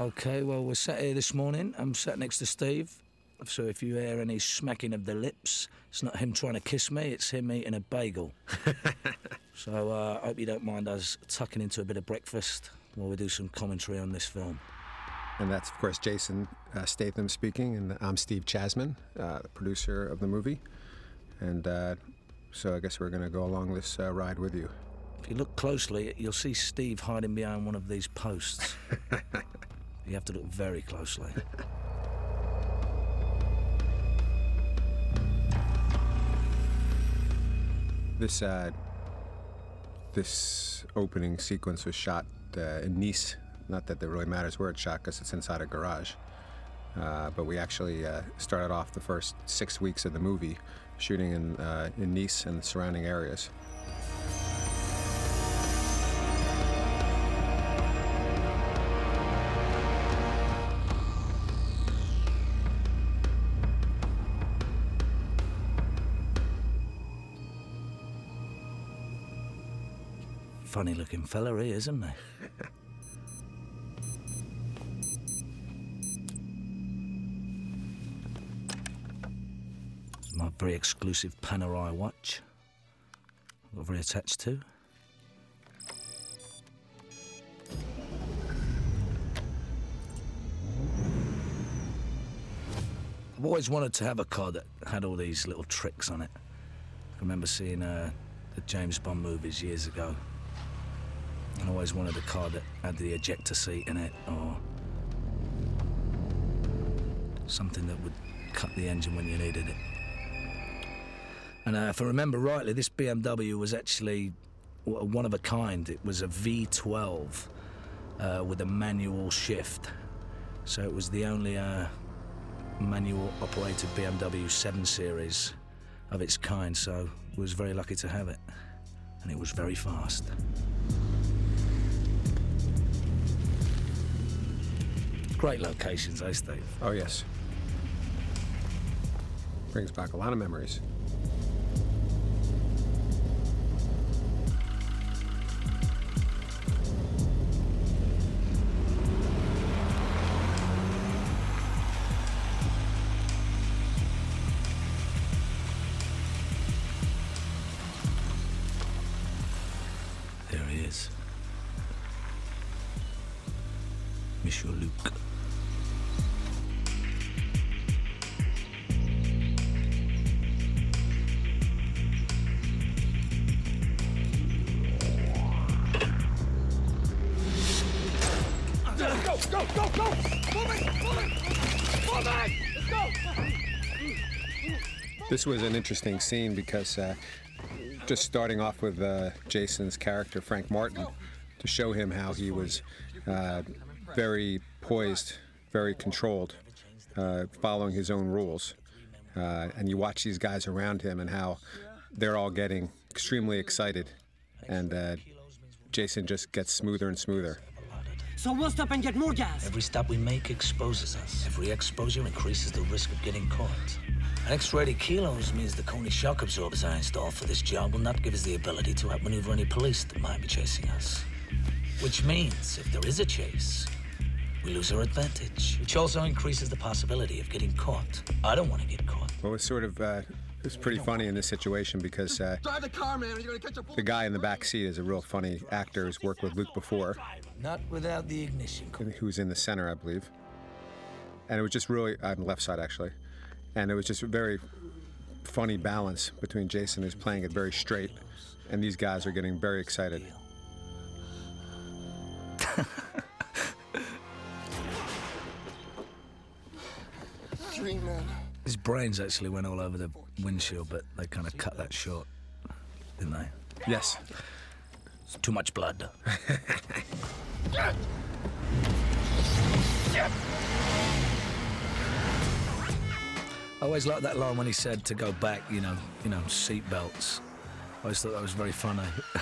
Okay, well, we're sat here this morning. I'm sat next to Steve. So if you hear any smacking of the lips, it's not him trying to kiss me, it's him eating a bagel. so uh, I hope you don't mind us tucking into a bit of breakfast while we do some commentary on this film. And that's, of course, Jason uh, Statham speaking, and I'm Steve Chasman, uh, the producer of the movie. And uh, so I guess we're going to go along this uh, ride with you. If you look closely, you'll see Steve hiding behind one of these posts. you have to look very closely. This uh, this opening sequence was shot uh, in Nice. Not that it really matters where it's shot because it's inside a garage. Uh, but we actually uh, started off the first six weeks of the movie shooting in, uh, in Nice and the surrounding areas. Funny looking fella he is, isn't he? my very exclusive Panerai watch. Got very attached to. I've always wanted to have a car that had all these little tricks on it. I remember seeing uh, the James Bond movies years ago. I always wanted a car that had the ejector seat in it or something that would cut the engine when you needed it. And uh, if I remember rightly, this BMW was actually one of a kind. It was a V12 uh, with a manual shift. So it was the only uh, manual operated BMW 7 Series of its kind. So was very lucky to have it. And it was very fast. Great locations, eh, Steve? Oh, yes. Brings back a lot of memories. There he is. Monsieur Luc. This was an interesting scene because uh, just starting off with uh, Jason's character, Frank Martin, to show him how he was uh, very poised, very controlled, uh, following his own rules. Uh, and you watch these guys around him and how they're all getting extremely excited. And uh, Jason just gets smoother and smoother. So we'll stop and get more gas. Every stop we make exposes us. Every exposure increases the risk of getting caught. An extra kilos means the Koni shock absorbers I installed for this job will not give us the ability to outmaneuver any police that might be chasing us. Which means, if there is a chase, we lose our advantage, which also increases the possibility of getting caught. I don't want to get caught. Well, it was sort of uh, it was pretty funny in this situation because uh, Drive the car, man, you're gonna catch a the guy in the back seat is a real funny actor who's worked with Luc before, Not without the ignition. and who's in the center, I believe. And it was just really on the left side actually, and it was just a very funny balance between Jason who's playing it very straight, and these guys are getting very excited. His brains actually went all over the windshield, but they kind of cut that short, didn't they? Yes. It's too much blood. I always liked that line when he said to go back, you know, you know, seat belts. I always thought that was very funny.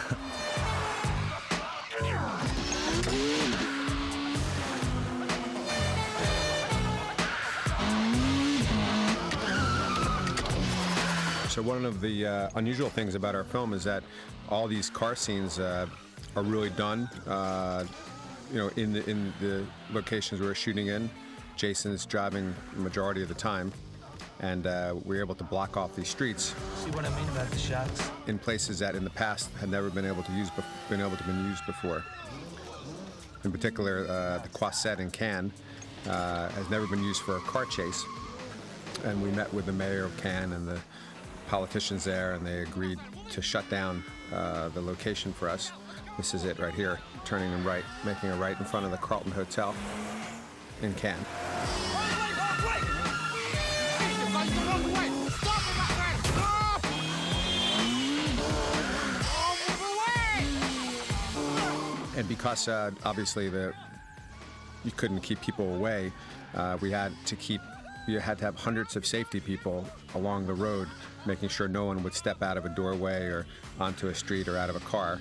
So one of the uh, unusual things about our film is that all these car scenes uh, are really done uh, you know, in the in the locations we're shooting in, Jason's driving the majority of the time, and uh, we were able to block off these streets See what I mean about the shots? in places that in the past had never been able to use bef- been able to been used before. In particular, uh, the Croisette in Cannes uh, has never been used for a car chase, and we met with the mayor of Cannes and the politicians there, and they agreed to shut down uh, the location for us. This is it right here, turning them right, making a right in front of the Carlton Hotel in Cannes. And because uh, obviously the you couldn't keep people away, uh, we had to keep you had to have hundreds of safety people along the road, making sure no one would step out of a doorway or onto a street or out of a car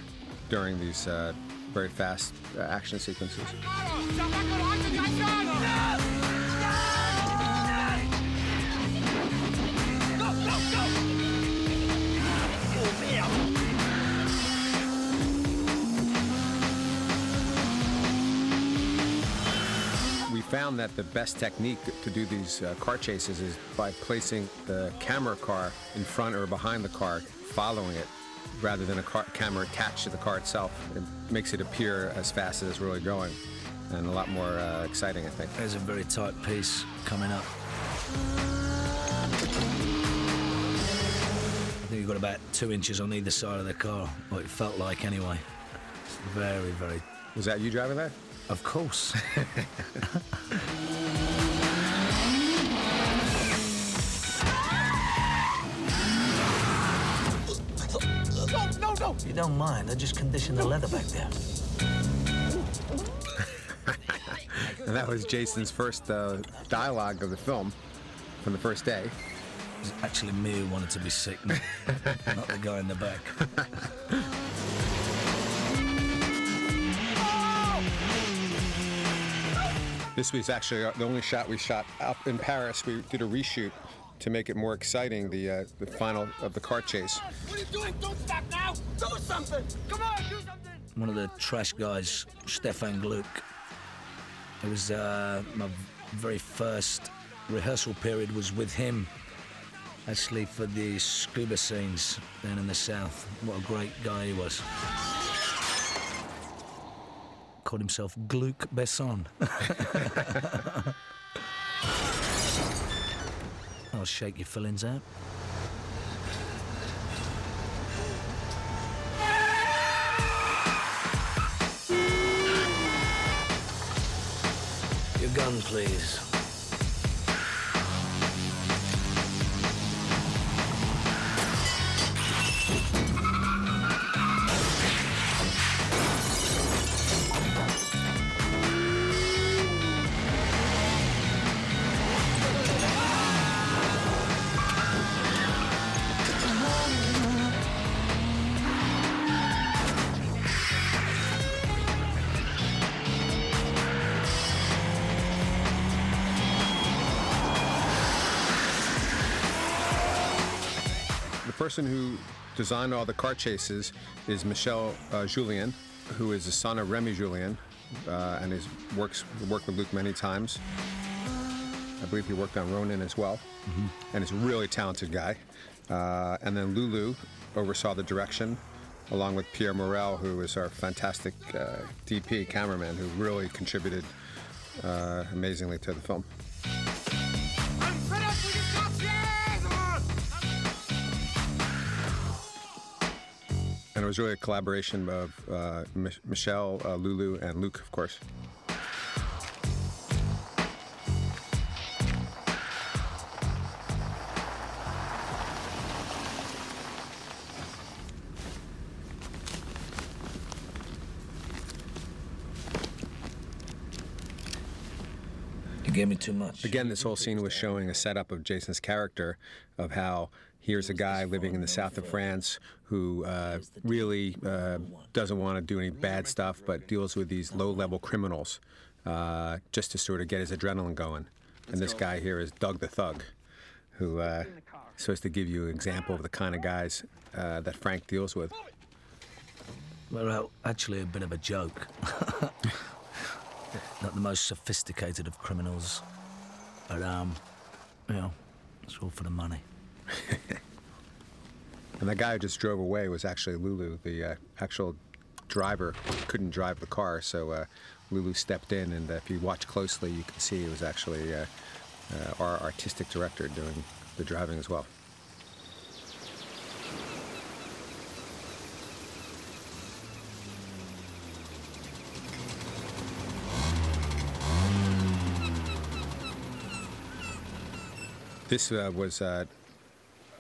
during these uh, very fast uh, action sequences. Found that the best technique to do these uh, car chases is by placing the camera car in front or behind the car, following it, rather than a car, camera attached to the car itself. It makes it appear as fast as it's really going, and a lot more uh, exciting, I think. There's a very tight piece coming up. I think you've got about two inches on either side of the car, or it felt like anyway. Very, very. Was that you driving that? Of course. No, no, no! you don't mind, I just conditioned the leather back there. And that was Jason's first uh, dialogue of the film from the first day. It was actually me who wanted to be sick, not, not the guy in the back. This was actually the only shot we shot up in Paris. We did a reshoot to make it more exciting, the, uh, the final of the car chase. What are you doing? Don't stop now! Do something! Come on, do something! One of the trash guys, Stefan Gluck. It was uh, my very first rehearsal period was with him, actually for the scuba scenes down in the south. What a great guy he was. Called himself Gluck Besson. I'll shake your fillings out. Your gun, please. Person who designed all the car chases is Michel uh, Julienne, who is the son of Remy Julienne, uh, and has works worked with Luc many times. I believe he worked on Ronin as well, and is a really talented guy. Uh, and then Lulu oversaw the direction, along with Pierre Morel, who is our fantastic uh, DP cameraman, who really contributed uh, amazingly to the film. It was really a collaboration of uh, Mich- Michelle, uh, Lulu, and Luc, of course. You gave me too much. Again, this whole scene was showing a setup of Jason's character, of how here's a guy living in the south of France who uh, really uh, doesn't want to do any bad stuff, but deals with these low-level criminals uh, just to sort of get his adrenaline going. And this guy here is Doug the Thug, who uh, supposed to give you an example of the kind of guys uh, that Frank deals with. We're actually a bit of a joke. not the most sophisticated of criminals, but um, you know, it's all for the money. And the guy who just drove away was actually Lulu. The uh, actual driver couldn't drive the car, so uh, Lulu stepped in. And if you watch closely, you can see it was actually uh, uh, our artistic director doing the driving as well. This uh, was uh,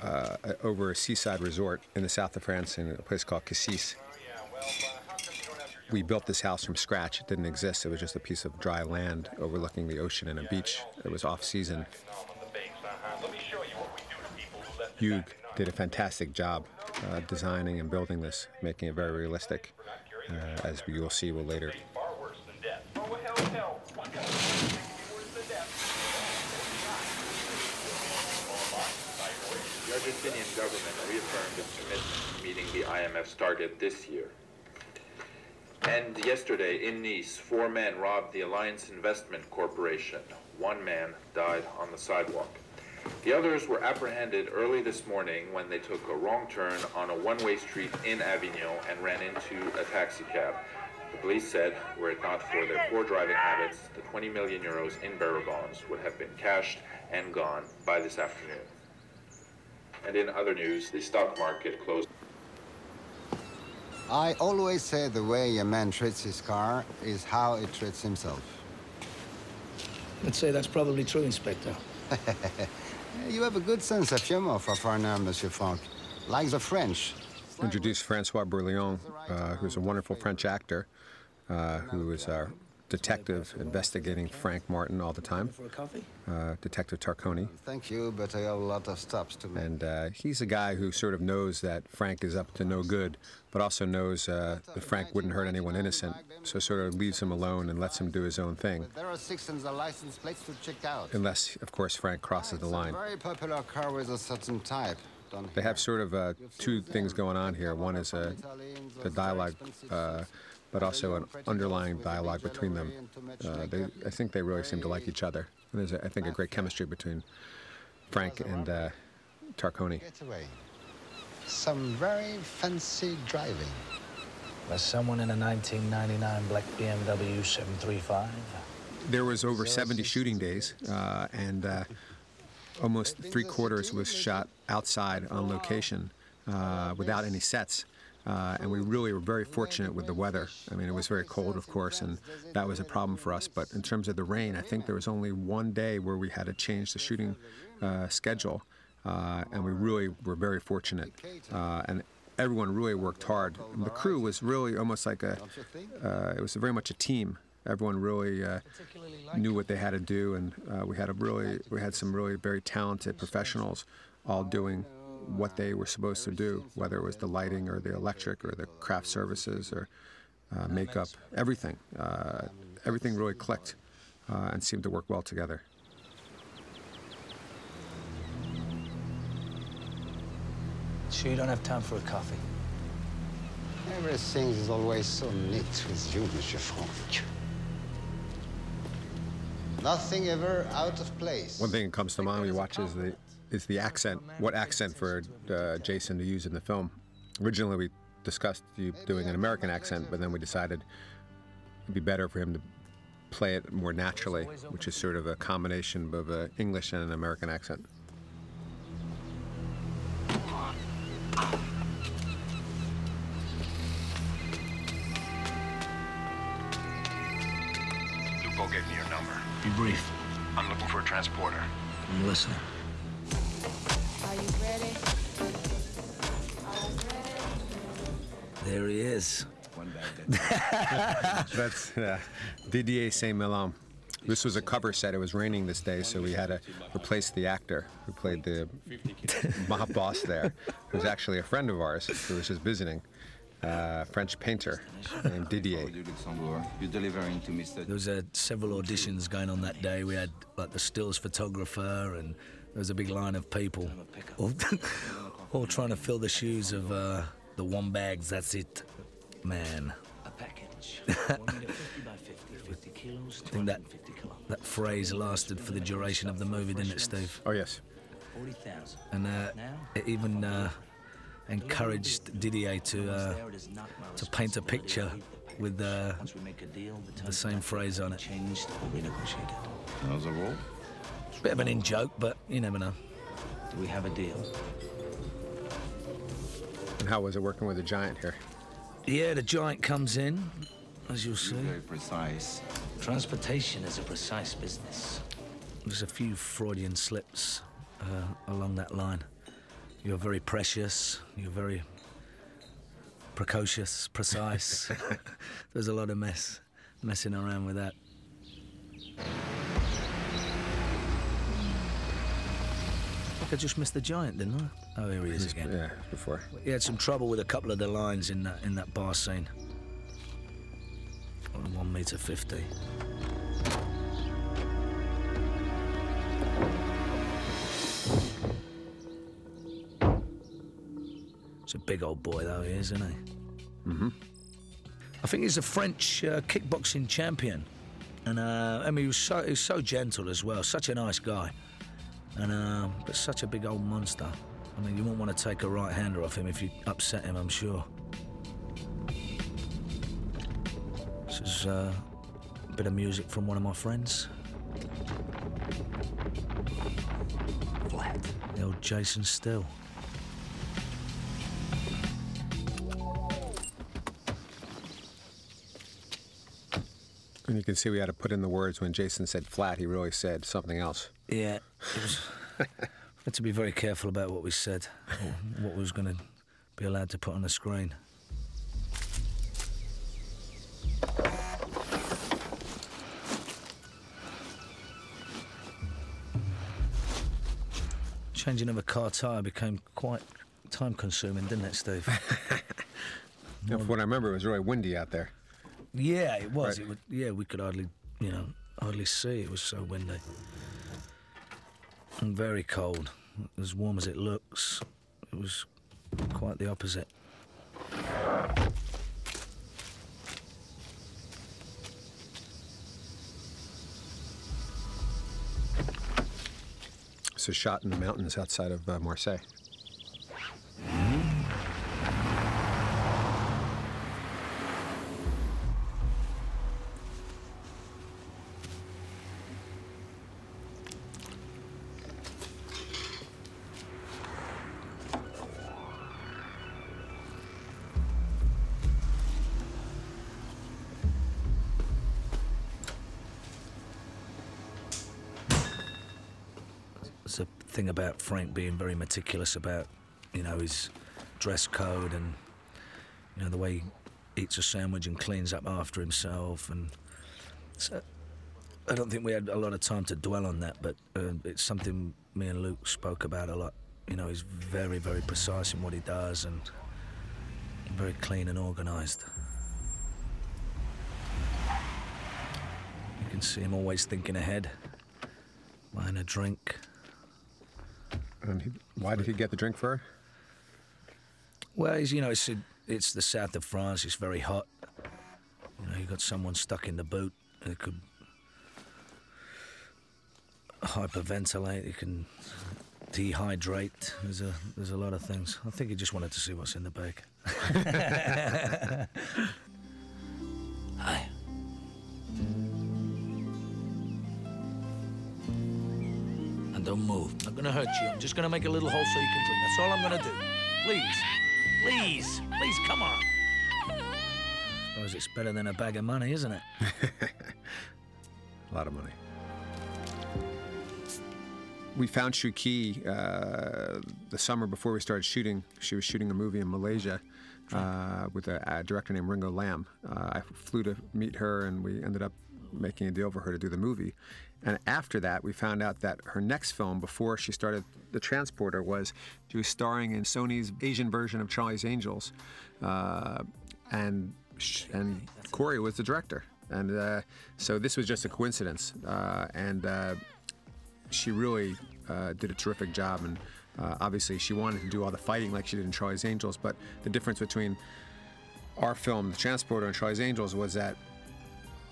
uh, over a seaside resort in the south of France in a place called Cassis. We built this house from scratch. It didn't exist. It was just a piece of dry land overlooking the ocean and a beach. It was off season. Hugh did a fantastic job uh, designing and building this, making it very realistic, uh, as you will see later. The Argentinian government reaffirmed its commitment to meeting the IMF's target this year. And yesterday in Nice, four men robbed the Alliance Investment Corporation. One man died on the sidewalk. The others were apprehended early this morning when they took a wrong turn on a one-way street in Avignon and ran into a taxi cab. The police said, were it not for their poor driving habits, the 20 million euros in bearer bonds would have been cashed and gone by this afternoon. And in other news, the stock market closed. I always say the way a man treats his car is how it treats himself. I'd say that's probably true, Inspector. You have a good sense of humor for a foreigner, Monsieur Franck. Like the French. Introduced Francois Berléand, uh, who's a wonderful French actor, uh, who is our detective investigating Frank Martin all the time, For a coffee? uh, Detective Tarconi. Thank you, but I have a lot of stops to make. And uh, he's a guy who sort of knows that Frank is up to no good, but also knows uh, that Frank wouldn't hurt anyone innocent, so sort of leaves him alone and lets him do his own thing, there are six in the license plates to check out. unless, of course, Frank crosses the line. a very popular car with a certain type. They have sort of uh, two things going on here. One is uh, the dialogue, uh, but also an underlying dialogue between them. Uh, they, I think they really seem to like each other. And there's, a, I think, a great chemistry between Frank and uh, Tarconi. Some very fancy driving. Was someone in a 1999 black BMW 735? There was over 70 shooting days, uh, and uh, almost three quarters was shot outside on location uh, without any sets. Uh, and we really were very fortunate with the weather. I mean, it was very cold, of course, and that was a problem for us. But in terms of the rain, I think there was only one day where we had to change the shooting uh, schedule, uh, and we really were very fortunate. Uh, and everyone really worked hard. And the crew was really almost like a, uh, it was very much a team. Everyone really uh, knew what they had to do, and we had a really, we had some really very talented professionals, all doing what they were supposed to do, whether it was the lighting or the electric or the craft services or uh, makeup, everything. Uh, everything really clicked uh, and seemed to work well together. Sure you don't have time for a coffee? Everything is always so neat with you, Monsieur Franck. Nothing ever out of place. One thing that comes to mind when you watch is the is the accent. What accent for uh, Jason to use in the film? Originally, we discussed you doing an American accent, but then we decided it'd be better for him to play it more naturally, which is sort of a combination of an English and an American accent. Lupo gave me your number. Be brief. I'm looking for a transporter. I'm listening. There he is. That's uh, Didier Saint Melin. This was a cover set. It was raining this day, so we had to replace the actor who played the mob boss there, who's actually a friend of ours who was just visiting, uh, French painter named Didier. du Luxembourg. You delivering to Mr. There was uh, several auditions going on that day. We had like the stills photographer, and there was a big line of people, all, all trying to fill the shoes of uh, the one bags. That's it, man. A package. We'll need a 50 by 50. 50 I think that that phrase lasted for the duration of the movie, didn't it, Steve? Oh yes. 40,000. And uh, it even uh, encouraged Didier to uh, to paint a picture with uh, the same phrase on it. How's the roll? Bit of an in joke, but you never know. Do we have a deal? And how was it working with the giant here? Yeah, the giant comes in, as you'll see. Very precise. Transportation is a precise business. There's a few Freudian slips uh, along that line. You're very precious. You're very precocious, precise. There's a lot of mess, messing around with that. I think I just missed the giant, didn't I? Oh, here he is again. Yeah, before. He had some trouble with a couple of the lines in that in that bar scene. On one meter fifty. It's a big old boy, though, he is, isn't he? Mm-hmm. I think he's a French uh, kickboxing champion, and uh, I mean, he was so he was so gentle as well. Such a nice guy, and uh, but such a big old monster. I mean, you wouldn't want to take a right hander off him if you upset him. I'm sure. This is uh, a bit of music from one of my friends. Flat. The old Jason Still. And you can see we had to put in the words when Jason said flat. He really said something else. Yeah, it was. we had to be very careful about what we said, what we was going to be allowed to put on the screen. Changing of a car tyre became quite time consuming, didn't it, Steve? And from what I remember, it was really windy out there. Yeah, it was. Right. It would, yeah, we could hardly, you know, hardly see. It was so windy and very cold. As warm as it looks, it was quite the opposite. It's a shot in the mountains outside of uh, Marseille. Frank being very meticulous about, you know, his dress code and, you know, the way he eats a sandwich and cleans up after himself. And so I don't think we had a lot of time to dwell on that, but uh, it's something me and Luc spoke about a lot. You know, he's very, very precise in what he does and very clean and organised. You can see him always thinking ahead, buying a drink. And he, why did he get the drink for her? Well, it's, you know, it's it's the south of France. It's very hot. You know, you got someone stuck in the boot. It could hyperventilate. It can dehydrate. There's a there's a lot of things. I think he just wanted to see what's in the bag. don't move. I'm not gonna hurt you. I'm just gonna make a little hole so you can drink. That's all I'm gonna do. Please. Please. Please, come on. I Suppose it's better than a bag of money, isn't it? A lot of money. We found Shu Qi uh, the summer before we started shooting. She was shooting a movie in Malaysia uh, with a, a director named Ringo Lam. Uh, I flew to meet her, and we ended up making a deal for her to do the movie. And after that, we found out that her next film, before she started The Transporter, was she was starring in Sony's Asian version of Charlie's Angels, uh, and sh- and Corey was the director. And uh, so this was just a coincidence. Uh, and uh, she really uh, did a terrific job. And uh, obviously, she wanted to do all the fighting like she did in Charlie's Angels. But the difference between our film, The Transporter, and Charlie's Angels was that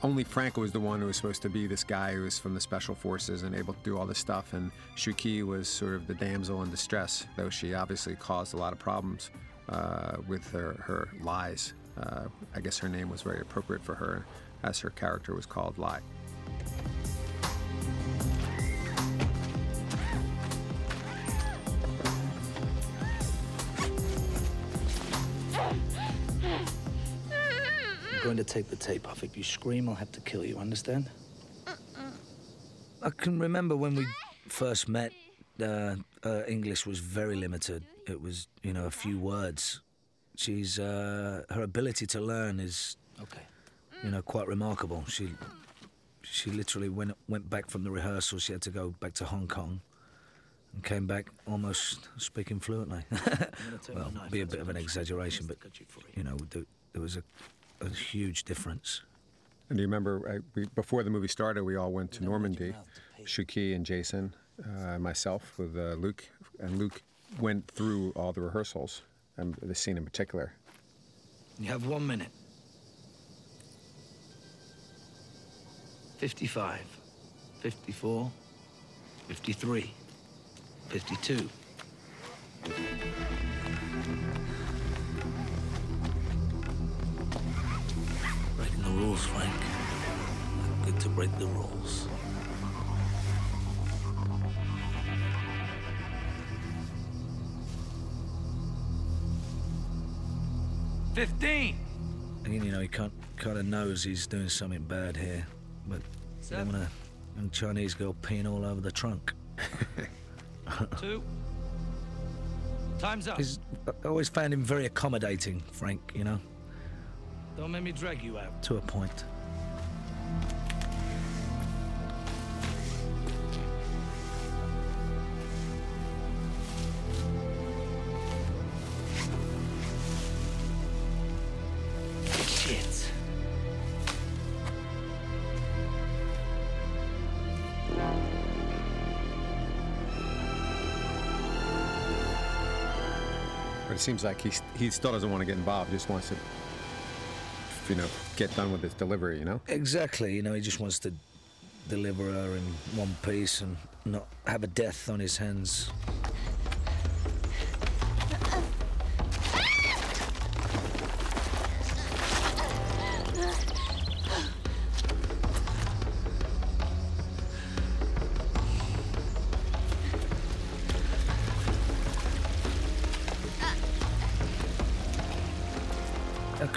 only Frank was the one who was supposed to be this guy who was from the special forces and able to do all this stuff, and Shu Qi was sort of the damsel in distress, though she obviously caused a lot of problems uh, with her, her lies. Uh, I guess her name was very appropriate for her, as her character was called Lie. Going to take the tape off. If you scream, I'll have to kill you, understand? I can remember when we first met, uh, uh, English was very limited. It was, you know, a few words. She's, uh, her ability to learn is, okay, you know, quite remarkable. She, she literally went, went back from the rehearsal. She had to go back to Hong Kong and came back almost speaking fluently. well, be a bit of an exaggeration, but, you know, there, there was a, a huge difference. And do you remember I, we, before the movie started, we all went to Normandy, Shu Qi and Jason, uh, myself with uh, Luc, and Luc went through all the rehearsals, and the scene in particular. You have one minute. 55, 54, 53, 52. Rules, Frank. Good to break the rules. Fifteen. Again, you know, he can't, kind of knows he's doing something bad here, but you don't want a young Chinese girl peeing all over the trunk. Two. Time's up. He's, I always found him very accommodating, Frank, you know, Don't make me drag you out. to a point. Shit. But it seems like he, he still doesn't want to get involved, just wants to, you know, get done with his delivery, you know? Exactly, you know, he just wants to deliver her in one piece and not have a death on his hands.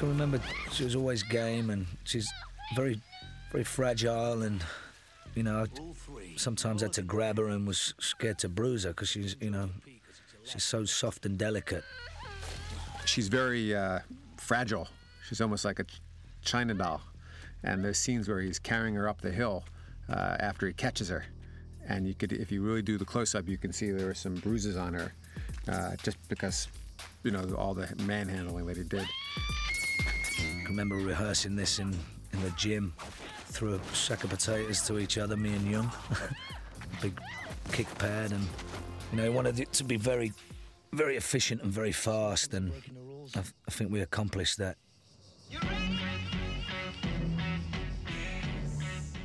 Remember she was always game and she's very, very fragile and, you know, I sometimes had to grab her and was scared to bruise her because she's, you know, she's so soft and delicate. She's very uh, fragile. She's almost like a China doll. And there's scenes where he's carrying her up the hill uh, after he catches her. And you could, if you really do the close-up, you can see there are some bruises on her, uh, just because, you know, all the manhandling that he did. Remember rehearsing this in, in the gym, threw a sack of potatoes to each other, me and Young. Big kick pad, and you know, he wanted it to be very, very efficient and very fast, and I, I think we accomplished that.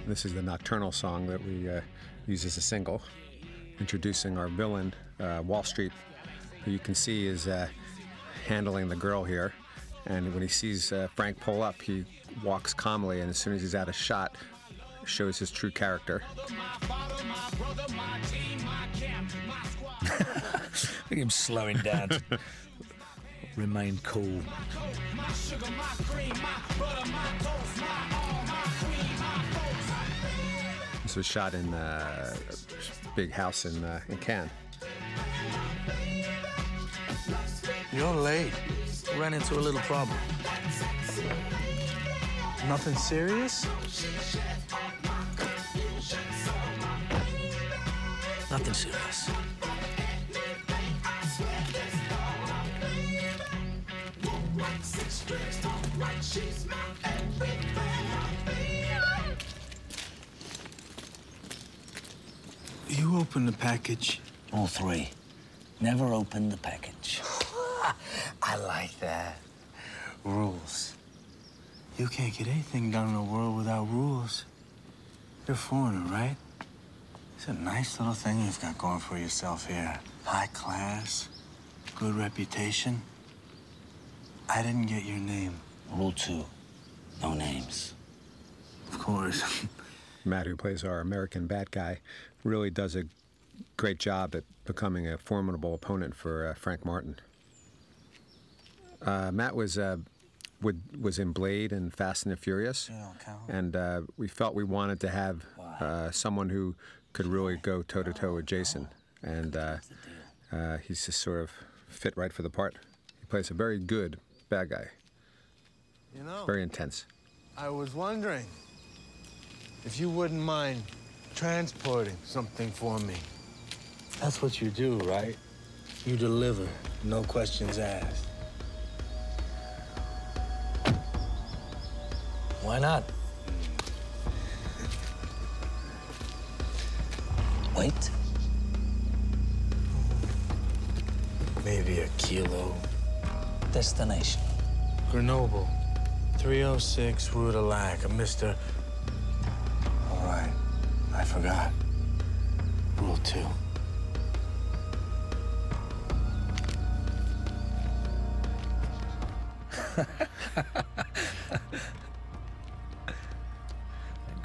This is the Nocturnal song that we uh, use as a single, introducing our villain, uh, Wall Street, who you can see is uh, handling the girl here. And when he sees uh, Frank pull up, he walks calmly, and as soon as he's out of shot, shows his true character. Look at him slowing down. Remain cool. This was shot in uh, a big house in, uh, in Cannes. You're late. Ran into a little problem. Nothing serious? Nothing serious. You opened the package. All three. Never open the package. I like that. Rules. You can't get anything done in the world without rules. You're a foreigner, right? It's a nice little thing you've got going for yourself here. High class, good reputation. I didn't get your name. Rule two no names. Of course. Matt, who plays our American bad guy, really does a great job at becoming a formidable opponent for uh, Frank Martin. Uh, Matt was uh, would, was in Blade and Fast and the Furious, and uh, we felt we wanted to have uh, someone who could really go toe to toe with Jason, and uh, uh, he's just sort of fit right for the part. He plays a very good bad guy, You know, very intense. I was wondering if you wouldn't mind transporting something for me. That's what you do, right? You deliver, no questions asked. Why not? Wait. Maybe a kilo. Destination. Grenoble. 306 Rue de Lac, a Mr. All right. I forgot. Rule two. I've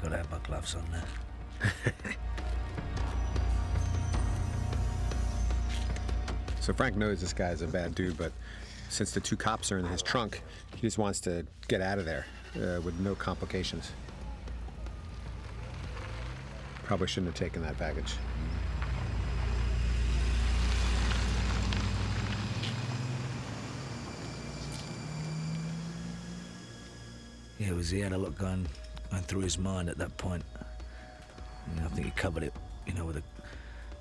got to have my gloves on now. So Frank knows this guy's a bad dude, but since the two cops are in his trunk, he just wants to get out of there uh, with no complications. Probably shouldn't have taken that baggage. Yeah, it was he had a lot going, going through his mind at that point. I think he covered it, you know, with the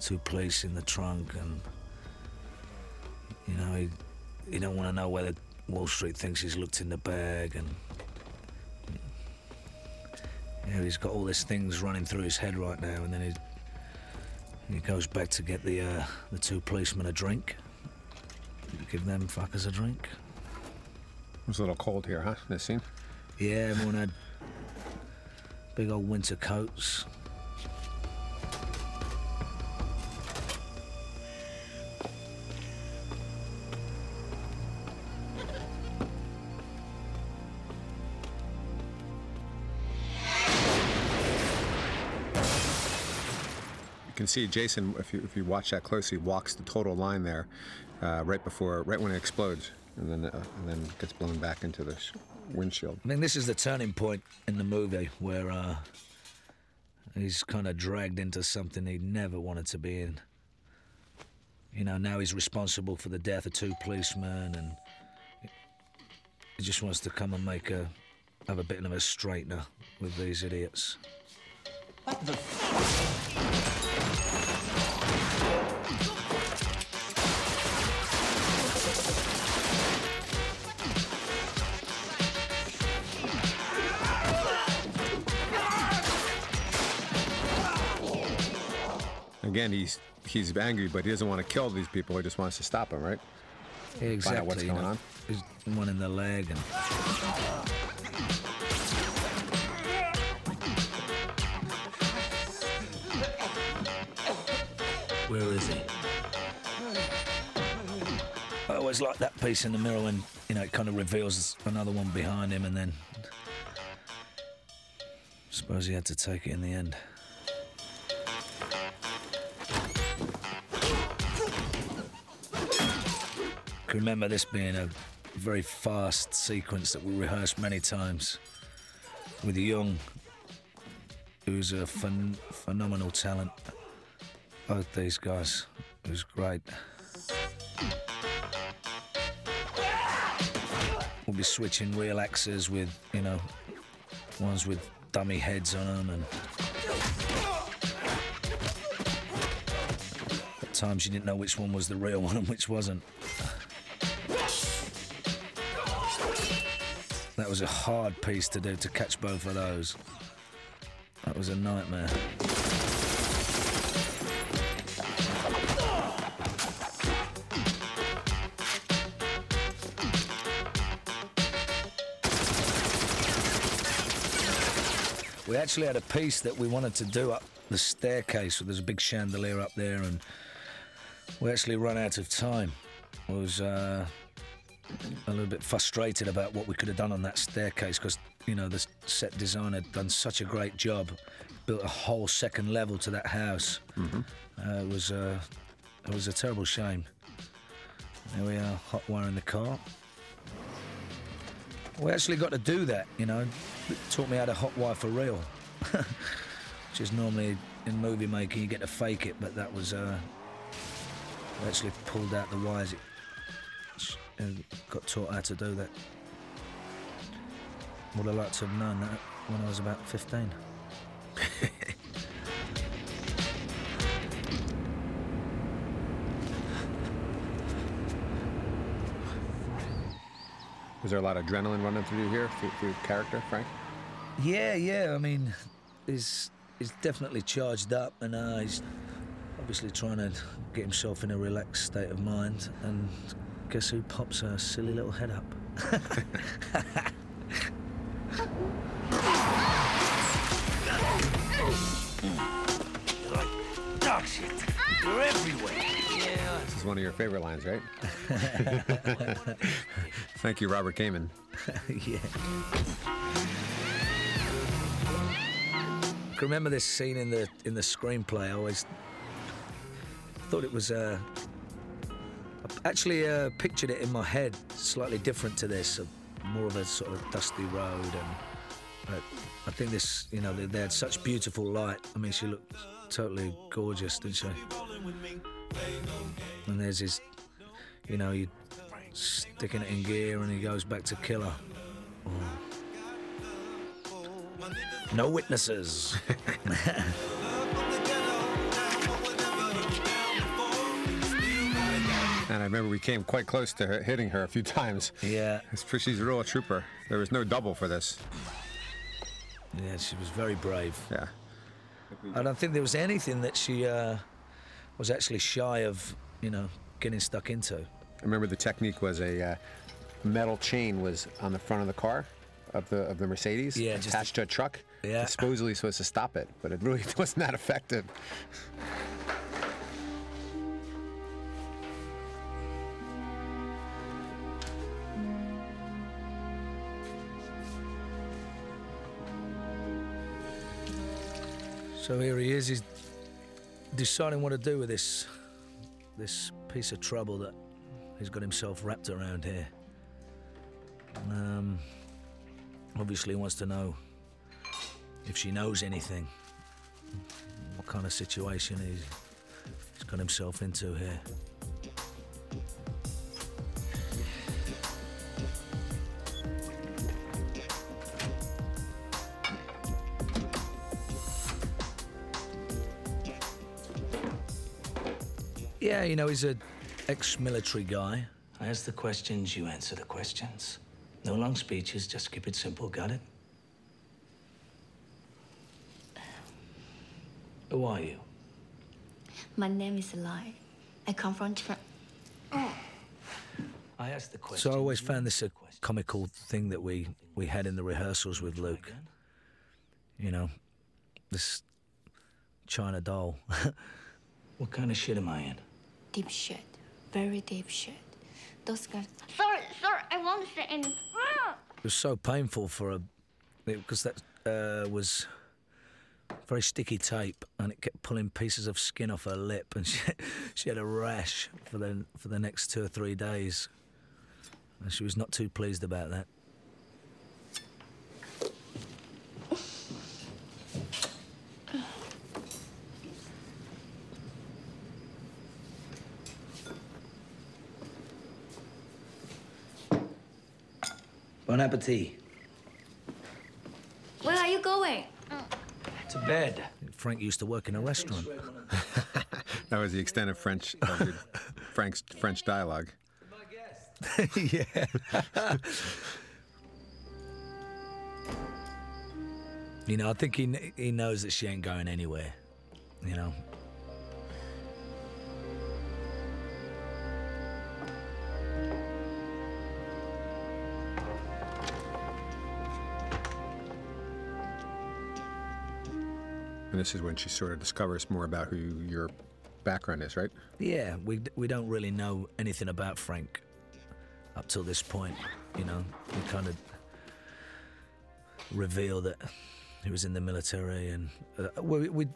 two police in the trunk, and you know, he he don't want to know whether Wall Street thinks he's looked in the bag, and yeah, he's got all these things running through his head right now, and then he he goes back to get the uh, the two policemen a drink. Give them fuckers a drink. It was a little cold here, huh? This scene. Yeah, everyone had big old winter coats. You can see Jason, if you, if you watch that closely, walks the total line there uh, right before, right when it explodes, and then uh, and then gets blown back into the windshield. I mean, this is the turning point in the movie where uh, he's kind of dragged into something he never wanted to be in. You know, now he's responsible for the death of two policemen, and he just wants to come and make a have a bit of a straightener with these idiots. What the? Again, he's he's angry, but he doesn't want to kill these people. He just wants to stop them, right? Exactly. Find out what's you going know. on. There's one in the leg, and Where is he? I always like that piece in the mirror when you know it kind of reveals another one behind him, and then suppose he had to take it in the end. Can remember this being a very fast sequence that we rehearsed many times with Young, who's a phen- phenomenal talent. Both these guys, it was great. We'll be switching real axes with, you know, ones with dummy heads on them, and at times you didn't know which one was the real one and which wasn't. That was a hard piece to do to catch both of those. That was a nightmare. We actually had a piece that we wanted to do up the staircase. There's a big chandelier up there, and we actually ran out of time. I was uh, a little bit frustrated about what we could have done on that staircase because you know the set designer had done such a great job, built a whole second level to that house. Mhm. Uh, it was uh, it was a terrible shame. There we are, hot wiring the car. We actually got to do that, you know. It taught me how to hot wire for real. Which is normally in movie making, you get to fake it, but that was, uh, we actually pulled out the wires it, and got taught how to do that. Would have liked to have known that when I was about 15. Was there a lot of adrenaline running through you here, through, through your character, Frank? Yeah, yeah. I mean, he's he's definitely charged up, and uh, he's obviously trying to get himself in a relaxed state of mind. And guess who pops a silly little head up? Dog shit. You're everywhere. Yeah. This is one of your favorite lines, right? Thank you, Robert Kamen. yeah. I remember this scene in the in the screenplay. I always thought it was. Uh, I actually uh, pictured it in my head slightly different to this, uh, more of a sort of dusty road, and but I think this, you know, they, they had such beautiful light. I mean, she looked totally gorgeous, didn't she? And there's his, you know, you sticking it in gear, and he goes back to kill her. Oh. No witnesses. And I remember we came quite close to hitting her a few times. Yeah. She's a real trooper. There was no double for this. Yeah, she was very brave. Yeah. I don't think there was anything that she uh, was actually shy of, you know, getting stuck into. I remember the technique was a uh, metal chain was on the front of the car of the of the Mercedes, Yeah, attached to a truck. Yeah. Supposedly supposed to stop it, but it really wasn't that effective. So here he is. He's deciding what to do with this this piece of trouble that he's got himself wrapped around here. Um, obviously, wants to know if she knows anything, what kind of situation he's, he's got himself into here. Yeah, you know, he's a ex-military guy. I ask the questions, you answer the questions. No long speeches, just keep it simple, got it? Who are you? My name is Lai. I come from. Tra- oh. I asked the question. So I always found this a comical thing that we we had in the rehearsals with Luc. You know, this China doll. What kind of shit am I in? Deep shit. Very deep shit. Those guys. Sorry, sorry, I won't say anything. It was so painful for her because that uh, was very sticky tape, and it kept pulling pieces of skin off her lip, and she she had a rash for the for the next two or three days, and she was not too pleased about that. Bon appetit. Where are you going? To bed. Frank used to work in a restaurant. That was the extent of French, of Frank's French dialogue. yeah. you know, I think he he knows that she ain't going anywhere. You know. And this is when she sort of discovers more about who your background is, right? Yeah, we we don't really know anything about Frank up till this point. You know, we kind of reveal that he was in the military, and uh, we, we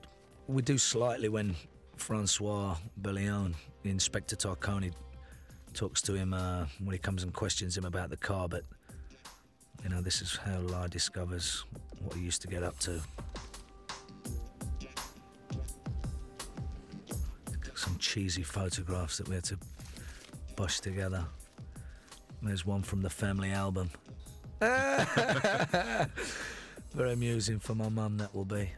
we do slightly when Francois Berléand, Inspector Tarconi, talks to him uh, when he comes and questions him about the car. But you know, this is how Lai discovers what he used to get up to. Cheesy photographs that we had to bush together. There's one from the family album. Very amusing for my mum, that will be.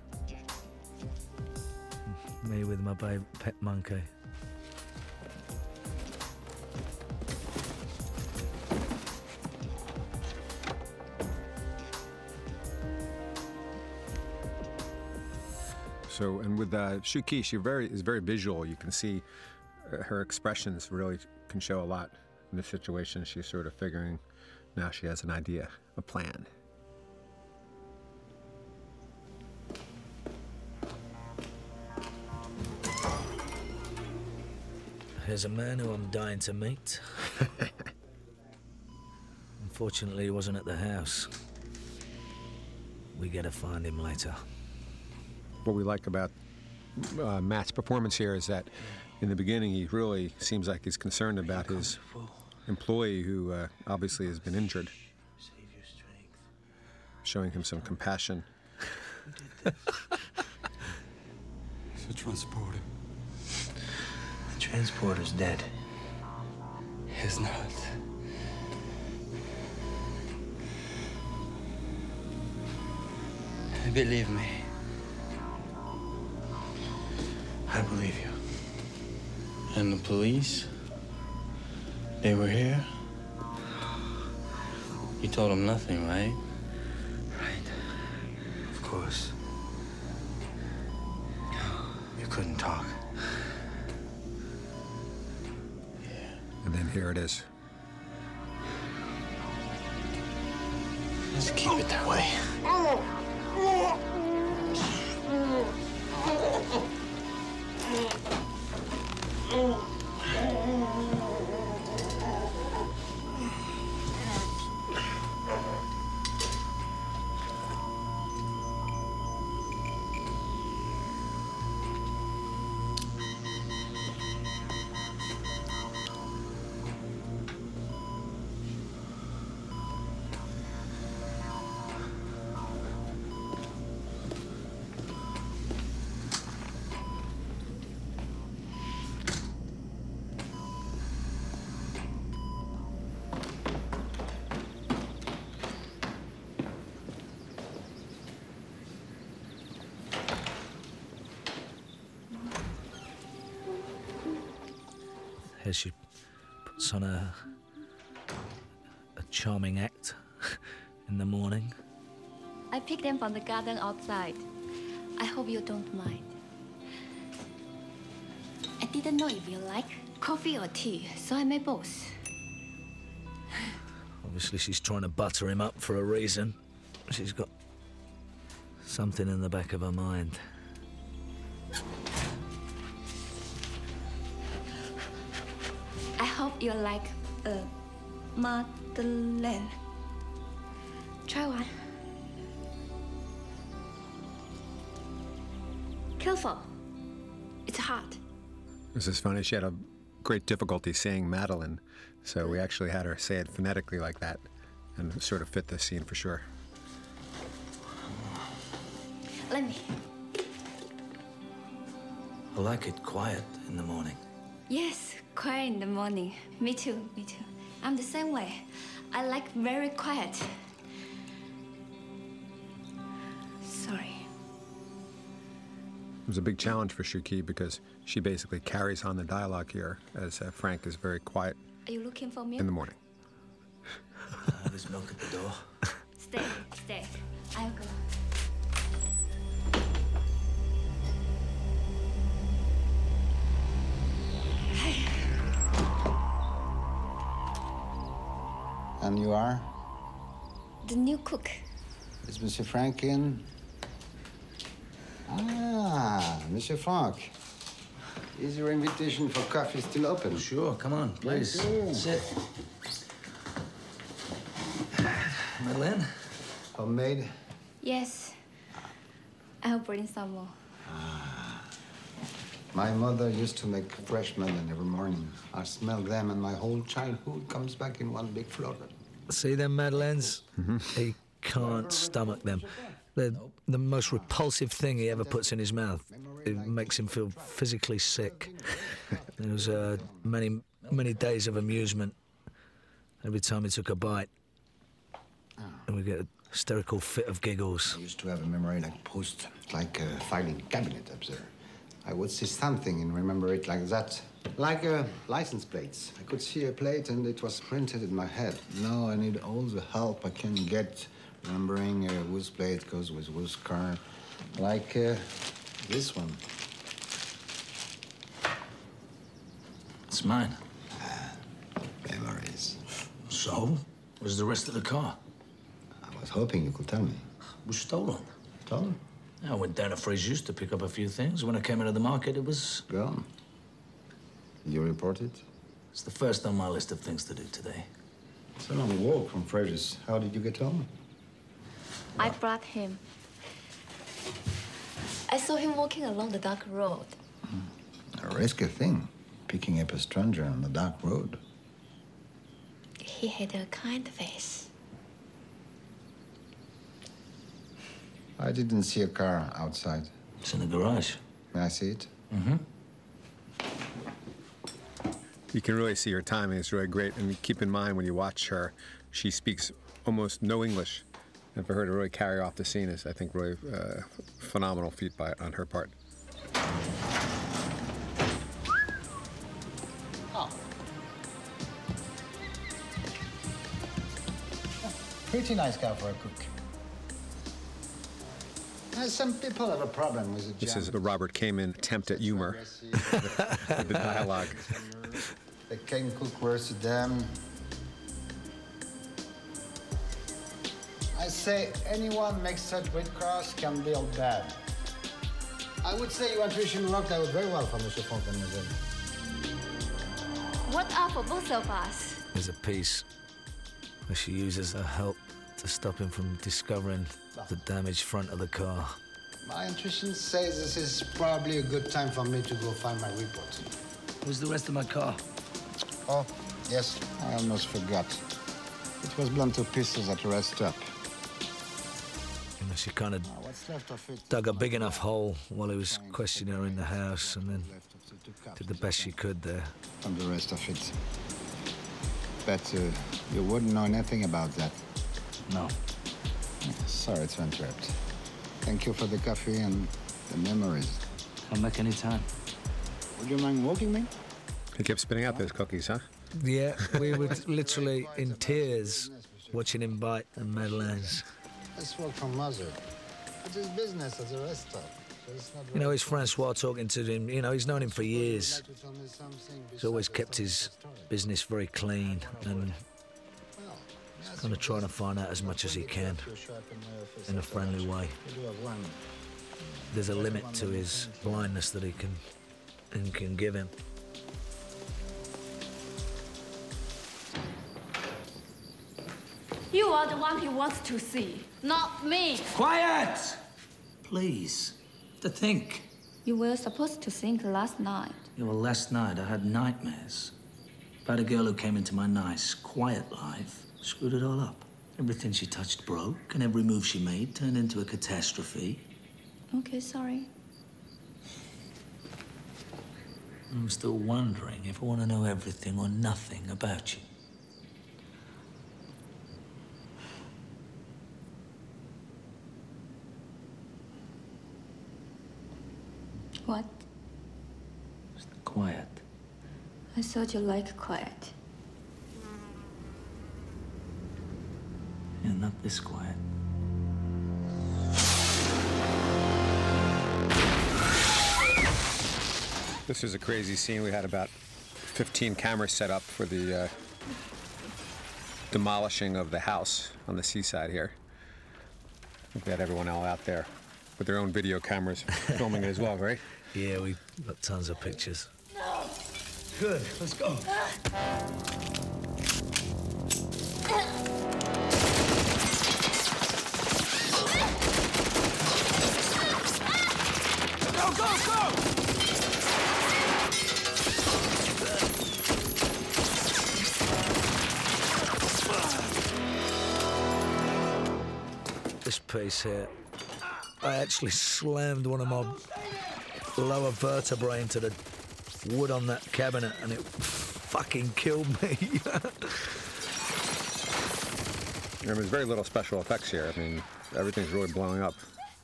Me with my babe, pet monkey. So, and with uh, Shu Qi, she very is very visual. You can see uh, her expressions really can show a lot in this situation. She's sort of figuring now she has an idea, a plan. There's a man who I'm dying to meet. Unfortunately, he wasn't at the house. We gotta find him later. What we like about uh, Matt's performance here is that in the beginning he really seems like he's concerned about his employee who uh, obviously has been injured, showing him some compassion. The transporter. The transporter's dead. He's not. Believe me. I believe you. And the police? They were here? You told them nothing, right? Right. Of course. You couldn't talk. And then here it is. Let's keep it that way. Oh. Here on a a charming act in the morning. I picked them from the garden outside. I hope you don't mind. I didn't know if you like coffee or tea, so I made both. Obviously, she's trying to butter him up for a reason. She's got something in the back of her mind. I hope like a Madeleine. Try one. Careful. It's hot. This is funny. She had a great difficulty saying Madeline, so we actually had her say it phonetically like that, and sort of fit the scene for sure. Let me. I like it quiet in the morning. Yes, quiet in the morning. Me too, me too. I'm the same way. I like very quiet. Sorry. It was a big challenge for Shu Qi because she basically carries on the dialogue here, as uh, Frank is very quiet Are you looking for me? in the morning. Uh, there's milk at the door. Stay, stay. I'll go. And you are? The new cook. Is Monsieur Frank in? Ah, Monsieur Franck. Is your invitation for coffee still open? Sure, come on, please. Thank you. Sit. Madeleine? Homemade? Yes. I'll bring some more. Ah. My mother used to make fresh melon every morning. I smell them, and my whole childhood comes back in one big flood. See them Madeleines? He can't stomach them. They're the most repulsive thing he ever puts in his mouth. It makes him feel physically sick. There was uh, many, many days of amusement every time he took a bite. And we get a hysterical fit of giggles. I used to have a memory like post, like a filing cabinet up there. I would see something and remember it like that. Like uh, license plates. I could see a plate and it was printed in my head. Now I need all the help I can get remembering uh, whose plate goes with whose car. Like uh, this one. It's mine. Memories. So? Where's the rest of the car? I was hoping you could tell me. Was stolen. Stolen? I went down to Fréjus to pick up a few things. When I came into the market, it was... Gone. You report it? It's the first on my list of things to do today. It's a long walk from Frederick's. How did you get home? I brought him. I saw him walking along the dark road. Hmm. A risky thing, picking up a stranger on the dark road. He had a kind face. I didn't see a car outside. It's in the garage. May I see it? Mm-hmm. You can really see her timing is really great. And keep in mind when you watch her, she speaks almost no English. And for her to really carry off the scene is, I think, really uh, phenomenal feat by on her part. Oh. Pretty nice car for a cook. Some people have a problem with the This is German. the Robert Kamen attempt at humor with the dialogue. They can cook worse to them. I say anyone makes such great cars can build bad. I would say you your intuition worked out very well for Mr. Fontaine, mademoiselle. What are for both of us? There's a piece where she uses her help to stop him from discovering the damaged front of the car. My intuition says this is probably a good time for me to go find my report. Where's the rest of my car? Oh, yes, I almost forgot. It was blown to pieces at a rest stop. You know, she kind of What's left of it? dug a big enough hole while he was questioning her in the house and then did the best she could there. And the rest of it. But uh, you wouldn't know anything about that. No. Sorry to interrupt. Thank you for the coffee and the memories. Come back anytime. Would you mind walking me? He kept spitting out those cookies, huh? Yeah, we were literally in tears watching him bite the Madeleines. Let's walk from Mother. It's his business as a rest stop. So it's not You know, it's Francois talking to him. You know, he's known him for years. to tell me something He's always kept his in the story. business very clean and Well, he's kind of trying to find out as much as he can in a friendly way. You do have one. There's a limit to his blindness that he can, and can give him. You are the one he wants to see, not me. Quiet! Please. To think. You were supposed to think last night. Yeah, well, last night I had nightmares about a girl who came into my nice, quiet life, screwed it all up. Everything she touched broke, and every move she made turned into a catastrophe. Okay, sorry. I'm still wondering if I want to know everything or nothing about you. What? Quiet. I thought you like quiet. Yeah, not this quiet. This is a crazy scene. We had about 15 cameras set up for the uh, demolishing of the house on the seaside here. I think we had everyone all out there with their own video cameras filming it as well, right? Yeah, we got tons of pictures. Good. Let's go. Go, go! This piece here, I actually slammed one of my lower vertebrae into the wood on that cabinet and it fucking killed me. I mean, there's very little special effects here. I mean, everything's really blowing up.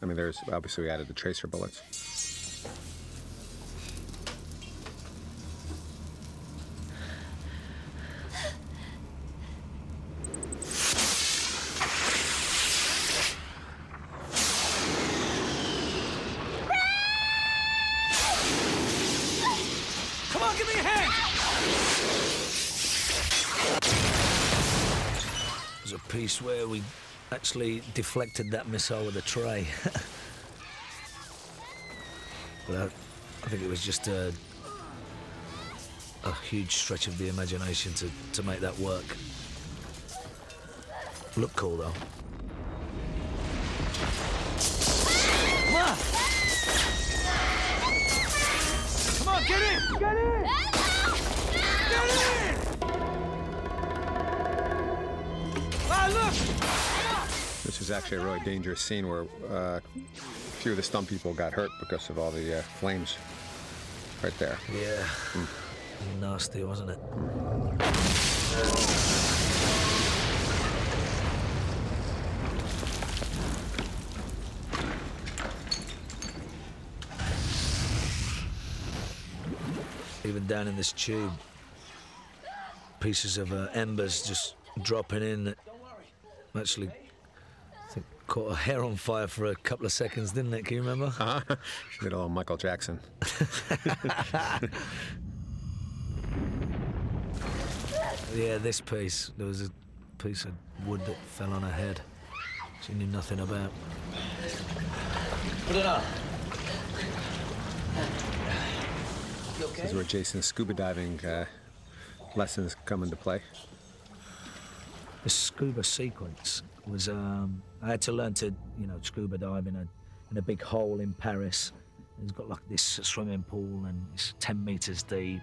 I mean, there's obviously we added the tracer bullets. Where we actually deflected that missile with a tray. but I, I think it was just a, a huge stretch of the imagination to, to make that work. Look cool though. Come on, get in! Get in! Get in! This is actually a really dangerous scene where uh, a few of the stunt people got hurt because of all the uh, flames right there. Yeah. Nasty, wasn't it? Even down in this tube, pieces of uh, embers just dropping in. That Actually, think caught a hair on fire for a couple of seconds, didn't it? Can you remember? Uh-huh. Did a little Michael Jackson. Yeah, this piece. There was a piece of wood that fell on her head. She knew nothing about. Put it on. You This is where Jason's scuba diving uh, lessons come into play. The scuba sequence was. Um, I had to learn to, you know, scuba dive in a in a big hole in Paris. It's got like this swimming pool and it's 10 meters deep.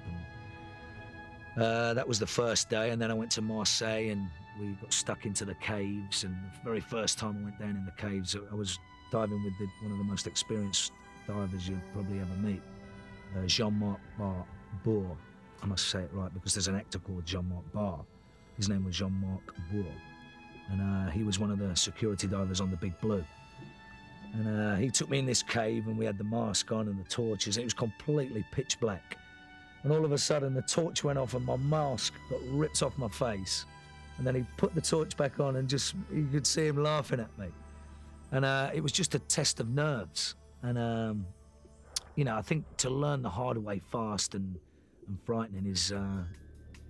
And uh, that was the first day, and then I went to Marseille and we got stuck into the caves. And the very first time I went down in the caves, I was diving with the, one of the most experienced divers you'll probably ever meet, uh, Jean-Marc Bar-. I must say it right because there's an actor called Jean-Marc Barr. His name was Jean-Marc Bourg, and uh, he was one of the security divers on the Big Blue. And uh, he took me in this cave, and we had the mask on and the torches. It was completely pitch black. And all of a sudden, the torch went off, and my mask got ripped off my face. And then he put the torch back on, and just you could see him laughing at me. And uh, it was just a test of nerves. And um, you know, I think to learn the hard way fast and, and frightening is uh,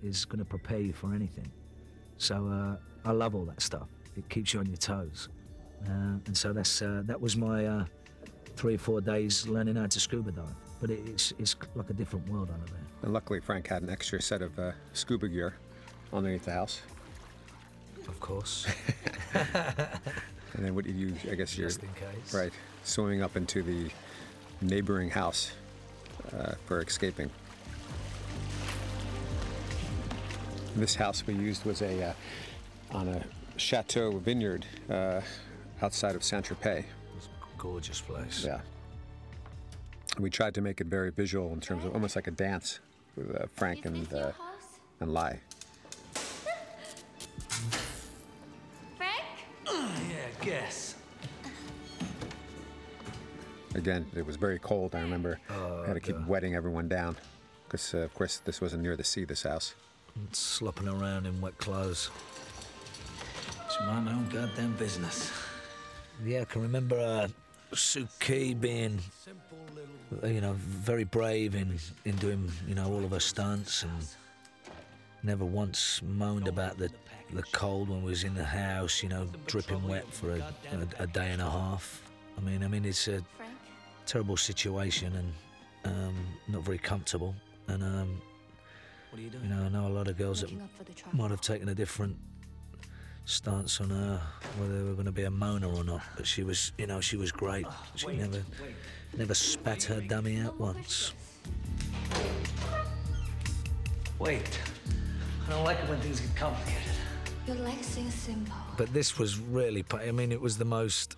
is going to prepare you for anything. So uh, I love all that stuff. It keeps you on your toes. Uh, and so that's uh, that was my uh, three or four days learning how to scuba dive. But it, it's it's like a different world under there. And luckily, Frank had an extra set of uh, scuba gear underneath the house. Of course. And then what did you? I guess you're Just in case. right swimming up into the neighboring house uh, for escaping. This house we used was a uh, on a chateau vineyard uh, outside of Saint Tropez. It's a gorgeous place. Yeah. We tried to make it very visual in terms of almost like a dance with uh, Frank and uh, and Lai. Frank? yeah, guess. Again, it was very cold. I remember I had to keep God. wetting everyone down because, uh, of course, this wasn't near the sea. This house. Slopping around in wet clothes. It's my own goddamn business. Yeah, I can remember uh, Shu Qi being, you know, very brave in, in doing, you know, all of her stunts and never once moaned about the, the cold when we was in the house, you know, dripping wet for a, a, a day and a half. I mean, I mean, it's a terrible situation and um, not very comfortable. And um, What are you you know, I know a lot of girls that Looking up for the truck. might have taken a different stance on her, whether they were going to be a moaner or not. But she was, you know, she was great. She never, never spat her dummy out once. Wait. I don't like it when things get complicated. You like things simple. But this was really, I mean, it was the most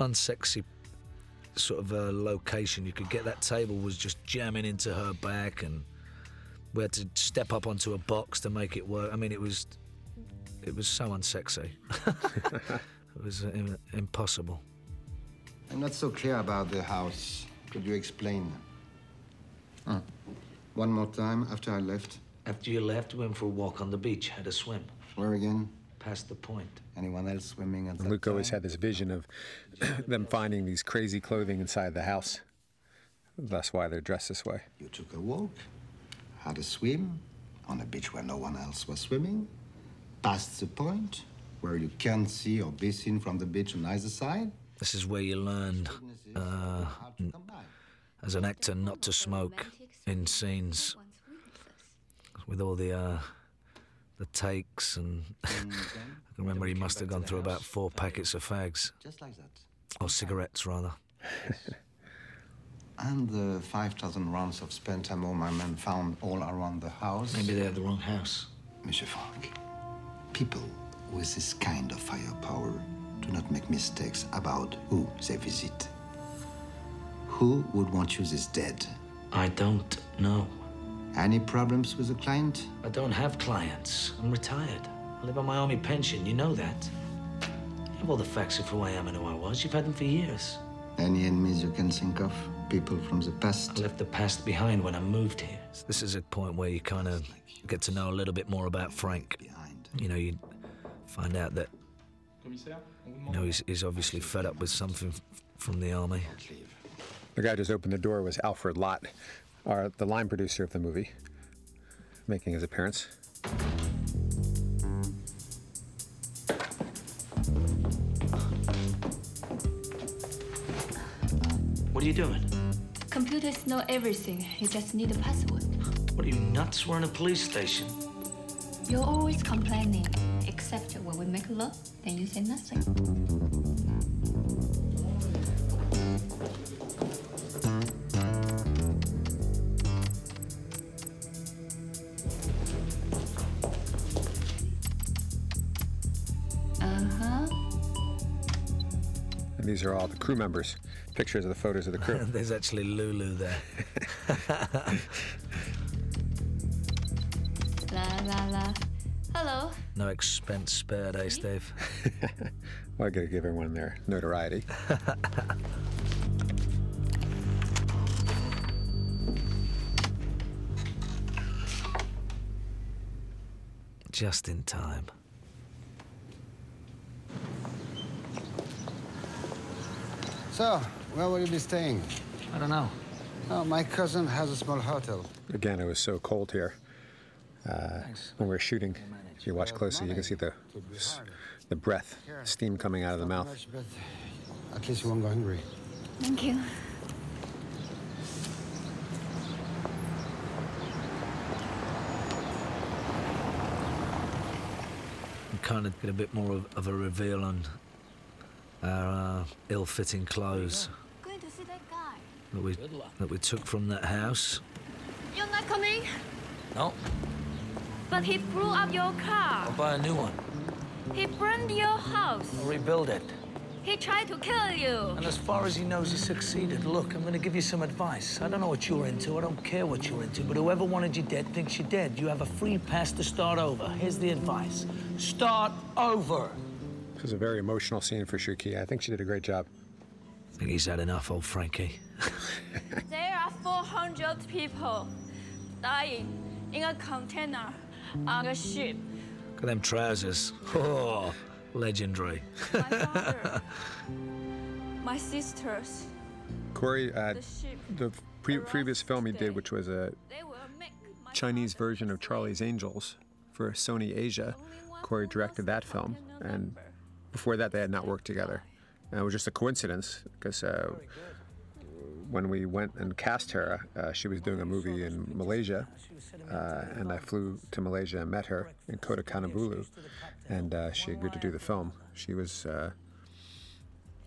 unsexy sort of uh, location you could get. That table was just jamming into her back, and we had to step up onto a box to make it work. I mean, it was, it was so unsexy. it was uh, im- impossible. I'm not so clear about the house. Could you explain? Hmm. One more time after I left. After you left, went for a walk on the beach, had a swim. Where again? Past the point. Anyone else swimming at that Luc always time? had this vision of them finding these crazy clothing inside the house. That's why they're dressed this way. You took a walk, had a swim on a beach where no one else was swimming, past the point where you can't see or be seen from the beach on either side. This is where you learned uh, as an actor, not to smoke in scenes with all the uh, the takes. And I can remember he must have gone through about four packets of fags, Just like that. or cigarettes rather. And the 5,000 rounds of spent ammo my men found all around the house. Maybe they had the wrong house. Monsieur Franck, people with this kind of firepower do not make mistakes about who they visit. Who would want you this dead? I don't know. Any problems with the client? I don't have clients. I'm retired. I live on my army pension. You know that. You have all the facts of who I am and who I was. You've had them for years. Any enemies you can think of? People from the past? I left the past behind when I moved here. This is a point where you kind of get to know a little bit more about Frank. You know, you find out that you know he's, he's obviously fed up with something from the army. The guy who just opened the door was Alfred Lott, our, the line producer of the movie, making his appearance. What are you doing? Computers know everything. You just need a password. What are you nuts? We're in a police station. You're always complaining, except when we make love, then you say nothing. These are all the crew members, pictures of the photos of the crew. There's actually Lulu there. La la la. Hello. no expense spared, eh, Steve? well, I gotta give everyone their notoriety. Just in time. So, where will you be staying? I don't know. Oh, my cousin has a small hotel. Again, it was so cold here. Uh, when we were shooting, if you watch closely, you can see the the breath, steam coming out of the mouth. Much, but at least you won't go hungry. Thank you. We kind of get a bit more of, of a reveal on our uh, ill-fitting clothes Going to see that guy. that we that we took from that house. You're not coming? No, But he blew up your car. I'll buy a new one. He burned your house. I'll rebuild it. He tried to kill you. And as far as he knows, he succeeded. Look, I'm going to give you some advice. I don't know what you're into. I don't care what you're into. But whoever wanted you dead thinks you're dead. You have a free pass to start over. Here's the advice start over. This was a very emotional scene for Shu Qi. I think she did a great job. I think he's had enough, old Frankie. There are 400 people dying in a container on a ship. Look at them trousers. Oh, legendary. My father, my sisters, Corey, uh, The the pre- previous film he did, which was a Chinese version of Charlie's Angels for Sony Asia, Corey directed that film, and before that they had not worked together. And it was just a coincidence because uh, when we went and cast her, uh, she was doing a movie in Malaysia, uh, and I flew to Malaysia and met her in Kota Kinabalu, and uh, she agreed to do the film. She was uh,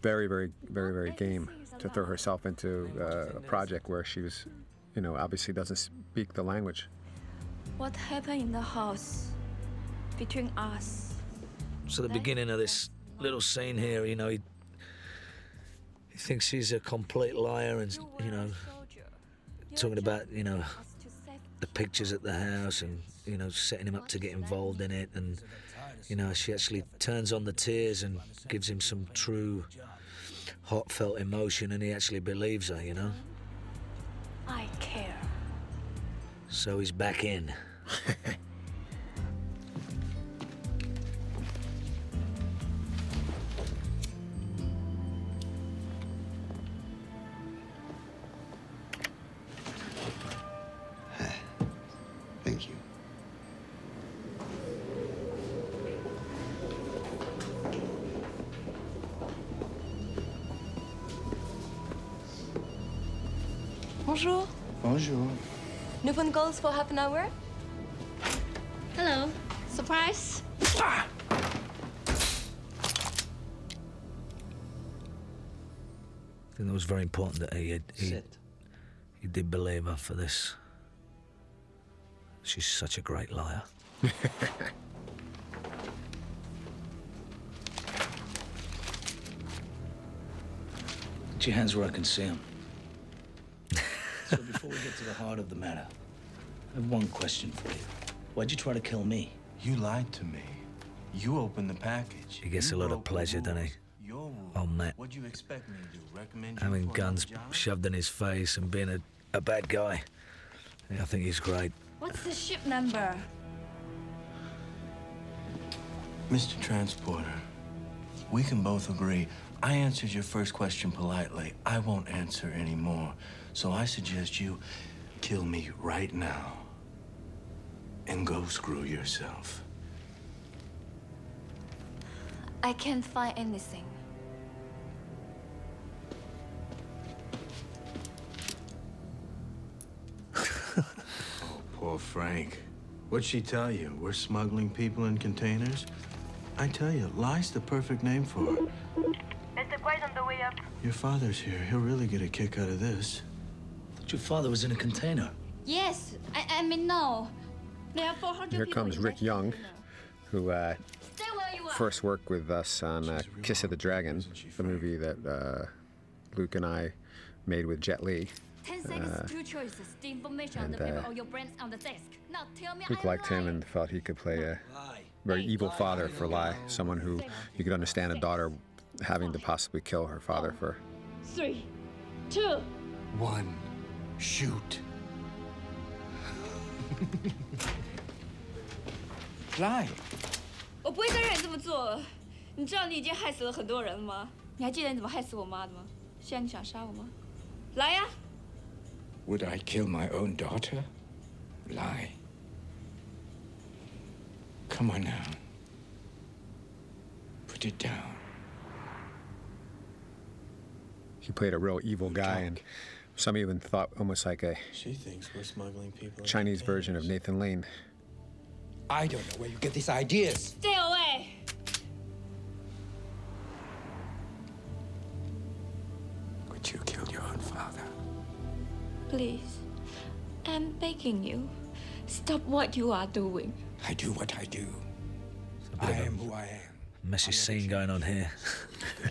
very, very, very, very game to throw herself into uh, a project where she was, you know, obviously doesn't speak the language. What happened in the house between us? So the beginning of this little scene here, you know, he he thinks he's a complete liar, and you know, talking about you know the pictures at the house, and you know, setting him up to get involved in it, and you know, she actually turns on the tears and gives him some true heartfelt emotion, and he actually believes her, you know. I care. So he's back in. New for half an hour? Hello. Surprise. I think that was very important that he he, he did believe her for this. She's such a great liar. Put your hands where I can see them. so before we get to the heart of the matter, I have one question for you. Why'd you try to kill me? You lied to me. You opened the package. He gets a lot of pleasure, doesn't he? rules. Your. On that. What'd you expect me to do? Recommend you Having guns shoved in his face and being a, a bad guy. Yeah, I think he's great. What's the ship number? Mr. Transporter, we can both agree. I answered your first question politely. I won't answer anymore. So I suggest you kill me right now and go screw yourself. I can't find anything. oh, Poor Frank. What'd she tell you? We're smuggling people in containers? I tell you, lie's the perfect name for it. Mr. Kwai's on the way up. Your father's here. He'll really get a kick out of this. Thought your father was in a container. Yes, I, I mean, no. There are 400 Here comes Ric Young, who uh, Stay where you are. first worked with us on uh, Kiss of the Dragon, the movie that uh, Luc and I made with Jet Li. 10 seconds, Uh, two choices. The information on the and, paper uh, or your brains on the desk. Now tell me Luc liked him and thought he could play a very evil father for Lai, someone who you could understand a daughter having to possibly kill her father for. Three, two, One. Shoot. Lai。我不会再让你这么做。你知道你已经害死了很多人了吗？你还记得你怎么害死我妈的吗？现在你想杀我吗？来呀！Would I kill my own daughter? Lai. Come on now. Put it down. He played a real evil guy and some even thought almost like a She thinks we're smuggling people. Chinese version of Nathan Lane. I don't know where you get these ideas. Stay away！But you killed your own father. Please, I'm begging you, stop what you are doing. I do what I do. I am who I am. Messy scene going on here.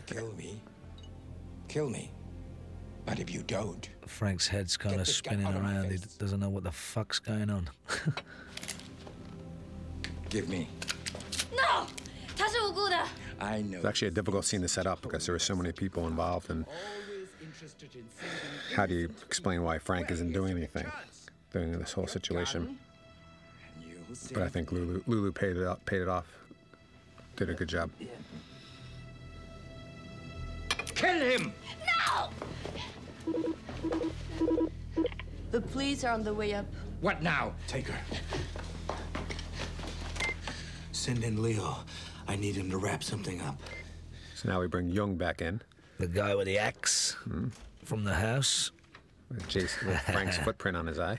Kill me. Kill me. But if you don't. Frank's head's kind of spinning around. He doesn't know what the fuck's going on. Give me. No! I know. It's actually a difficult scene to set up because there are so many people involved, and how do you explain why Frank isn't doing anything during this whole situation? But I think Lulu, Lulu paid it off, paid it off, did a good job. Kill him! No! The police are on the way up. What now? Take her. Send in Leo. I need him to wrap something up. So now we bring Young back in. The guy with the axe hmm? from the house. With, Jason, with Frank's footprint on his eye.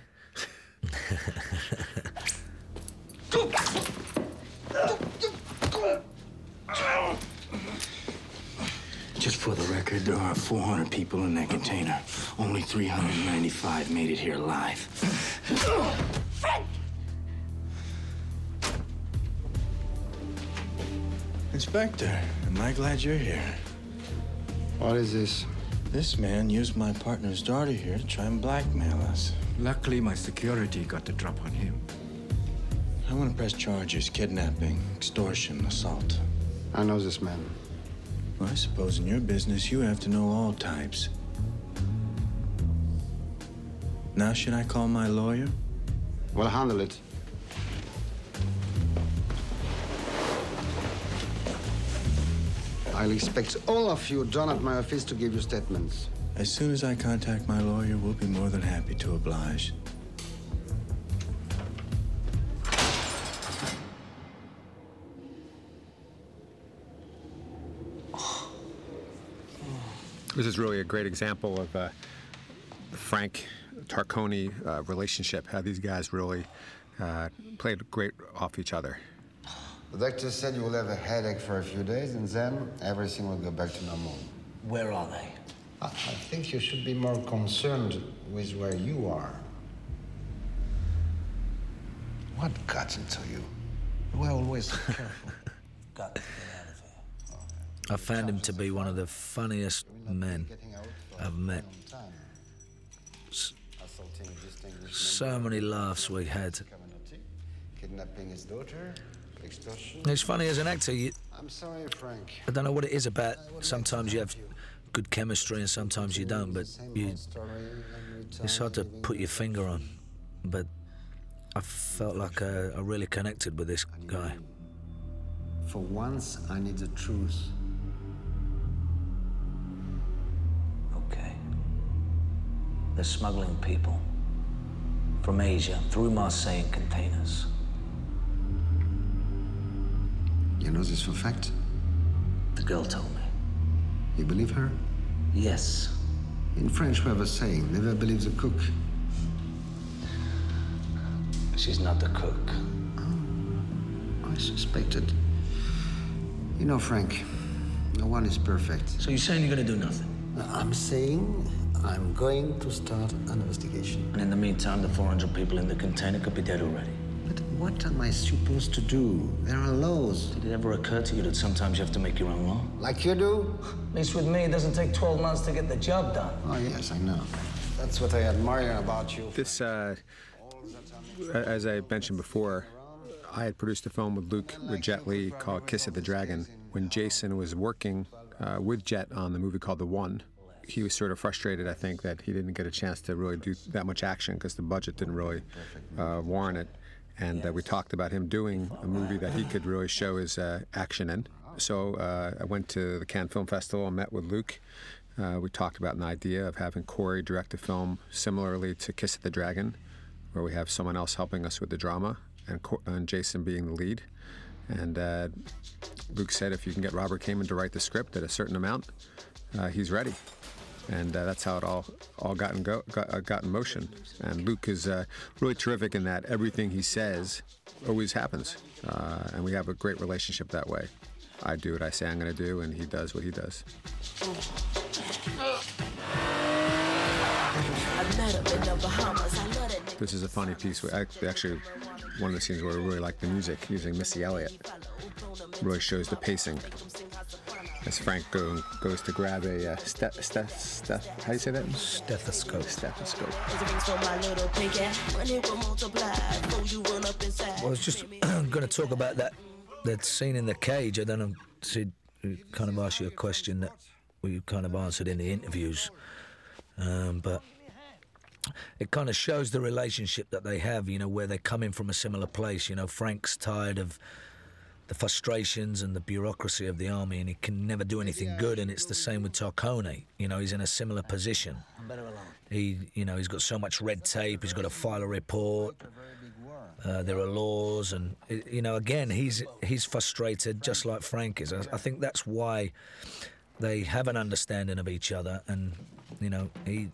Just for the record, there are 400 people in that container. Only 395 made it here alive. Inspector, am I glad you're here? What is this? This man used my partner's daughter here to try and blackmail us. Luckily, my security got the drop on him. I want to press charges kidnapping, extortion, assault. I know this man. Well, I suppose in your business you have to know all types. Now, should I call my lawyer? We'll handle it. I'll expect all of you down at my office to give you statements. As soon as I contact my lawyer, we'll be more than happy to oblige. This is really a great example of uh, Frank Tarconi uh, relationship, how these guys really uh, played great off each other. The doctor said you will have a headache for a few days and then everything will go back to normal. Where are they? I I think you should be more concerned with where you are. What got into you? You were always careful. Got to get out of here. I found him to be one of the funniest men I've met. S- Assaulting distinguished So many laughs we had. kidnapping his daughter, extortion. It's funny as an actor, you, I'm sorry, Frank. I don't know what it is about. Sometimes you have good chemistry and sometimes you don't, but you, it's hard to put your finger on. But I felt like I, I really connected with this guy. For once, I need the truth. Okay. They're smuggling people from Asia through Marseille in containers. You know this for fact? The girl told me. You believe her? Yes. In French, we have a saying never believe the cook. She's not the cook. Oh, I suspected. You know, Frank, no one is perfect. So you're saying you're gonna do nothing? I'm saying I'm going to start an investigation. And in the meantime, the 400 people in the container could be dead already. But what am I supposed to do? There are laws. Did it ever occur to you that sometimes you have to make your own law? Like you do? At least with me, it doesn't take 12 months to get the job done. Oh, yes, I know. That's what I admire about you. This, uh, as I mentioned before, I had produced a film with Luc with Jet Li called Kiss of the Dragon. When Jason was working uh, with Jet on the movie called The One, he was sort of frustrated, I think, that he didn't get a chance to really do that much action because the budget didn't really uh, warrant it. And uh, we talked about him doing a movie that he could really show his uh, action in. So uh, I went to the Cannes Film Festival and met with Luc. Uh, we talked about an idea of having Corey direct a film similarly to Kiss of the Dragon, where we have someone else helping us with the drama and, Co- and Jason being the lead. And uh, Luc said if you can get Robert Kamen to write the script at a certain amount, he's ready. And uh, that's how it all all got in go got, uh, got in motion. And Luc is uh, really terrific in that everything he says always happens, uh, and we have a great relationship that way. I do what I say I'm going to do, and he does what he does. This is a funny piece. Actually, one of the scenes where we really like the music using Missy Elliott really shows the pacing. As Frank go, goes to grab a uh, ste- ste- ste- how do you say that? Stethoscope. Stethoscope. I was just going to talk about that that scene in the cage. I don't know. To kind of asked you a question that we kind of answered in the interviews, um, but it kind of shows the relationship that they have. You know, where they're coming from a similar place. You know, Frank's tired of the frustrations and the bureaucracy of the army, and he can never do anything good. And it's the same with Tarconi. You know, he's in a similar position. He, you know, he's got so much red tape. He's got to file a report. Uh, there are laws, and you know, again, he's he's frustrated, just like Frank is. I, I think that's why they have an understanding of each other, and you know, he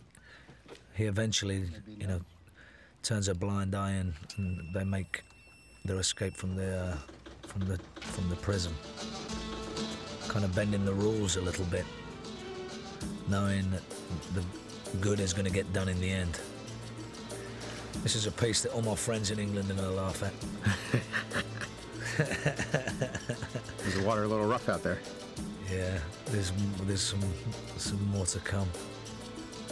he eventually, you know, turns a blind eye, and, and they make their escape from the uh, from the from the prison. Kind of bending the rules a little bit, knowing that the good is going to get done in the end. This is a piece that all my friends in England are going to laugh at. Is the water a little rough out there? Yeah, there's there's some some more to come.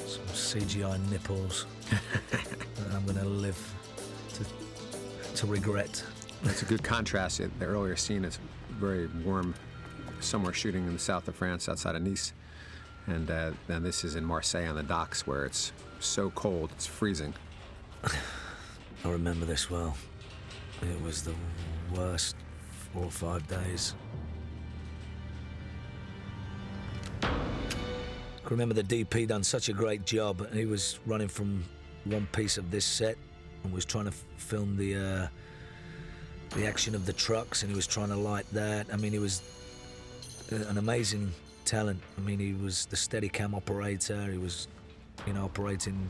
Some CGI nipples that I'm going to live to to regret. That's a good contrast. The earlier scene is very warm, somewhere shooting in the south of France, outside of Nice, and uh, then this is in Marseille on the docks, where it's so cold, it's freezing. I remember this well. It was the worst four or five days. I remember the DP done such a great job. He was running from one piece of this set and was trying to film the uh, the action of the trucks, and he was trying to light that. I mean, he was uh, an amazing talent. I mean, he was the Steadicam operator. He was, you know, operating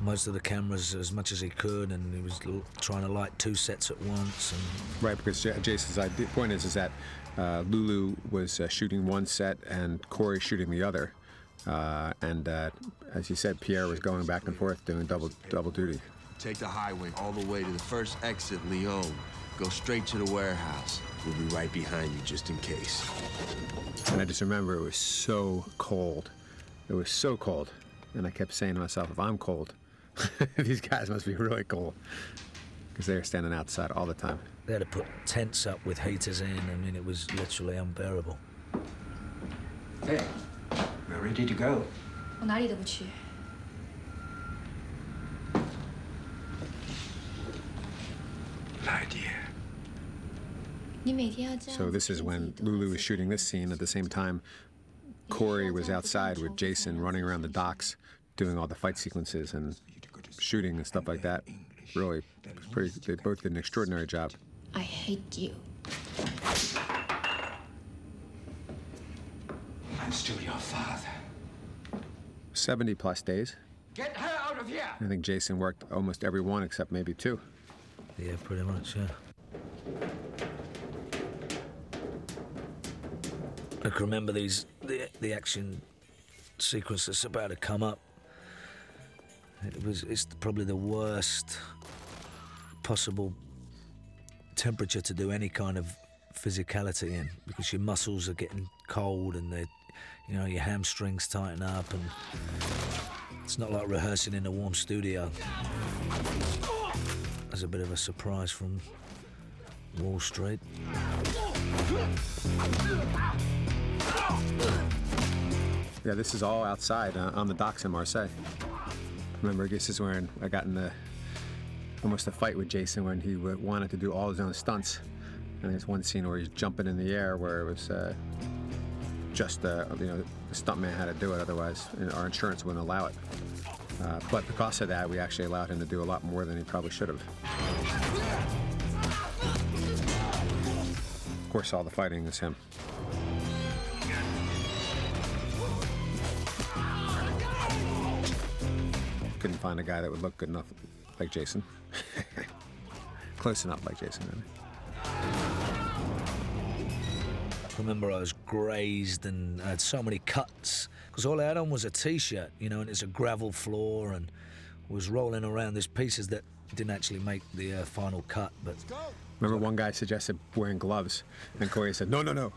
most of the cameras as much as he could, and he was trying to light two sets at once. And Right, because Jason's point is is that uh, Lulu was uh, shooting one set and Corey shooting the other, uh, and uh, as you said, Pierre was going back and forth doing double double duty. Take the highway all the way to the first exit, Lyon. Go straight to the warehouse. We'll be right behind you just in case. And I just remember it was so cold. It was so cold, and I kept saying to myself, if I'm cold, these guys must be really cold, because they were standing outside all the time. they had to put tents up with heaters in. I mean, it was literally unbearable. Hey, we're ready to go. 我哪里都不去。 So this is when Lulu was shooting this scene. At the same time, Corey was outside with Jason running around the docks, doing all the fight sequences and shooting and stuff like that. Really, pretty. They both did an extraordinary job. I hate you. I'm still your father. 70 plus days. Get her out of here! I think Jason worked almost every one except maybe two. Yeah, pretty much, yeah. I can remember these the the action sequence that's about to come up. It was it's probably the worst possible temperature to do any kind of physicality in because your muscles are getting cold and they you know your hamstrings tighten up and it's not like rehearsing in a warm studio. As a bit of a surprise from Wall Street. Yeah, this is all outside uh, on the docks in Marseille. Remember, this is when I got in the almost a fight with Jason when he wanted to do all his own stunts. And there's one scene where he's jumping in the air where it was uh, just uh, you know the stuntman had to do it, otherwise you know, our insurance wouldn't allow it. Uh, but because of that, we actually allowed him to do a lot more than he probably should have. Of course, all the fighting is him. Couldn't find a guy that would look good enough like Jason. Close enough like Jason. Remember I was grazed and I had so many cuts because all I had on was a t-shirt, you know, and it's a gravel floor and was rolling around. There's pieces that didn't actually make the uh, final cut, but Remember, one guy suggested wearing gloves, and Corey said, "No, no, no,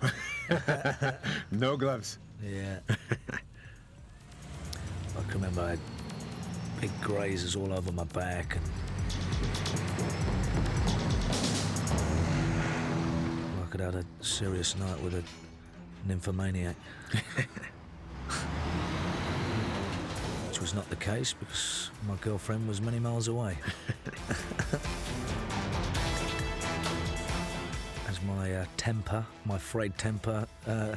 no gloves." yeah. I can remember I had big grazes all over my back and Had a serious night with a nymphomaniac. Which was not the case because my girlfriend was many miles away. As my uh, temper, my frayed temper, uh,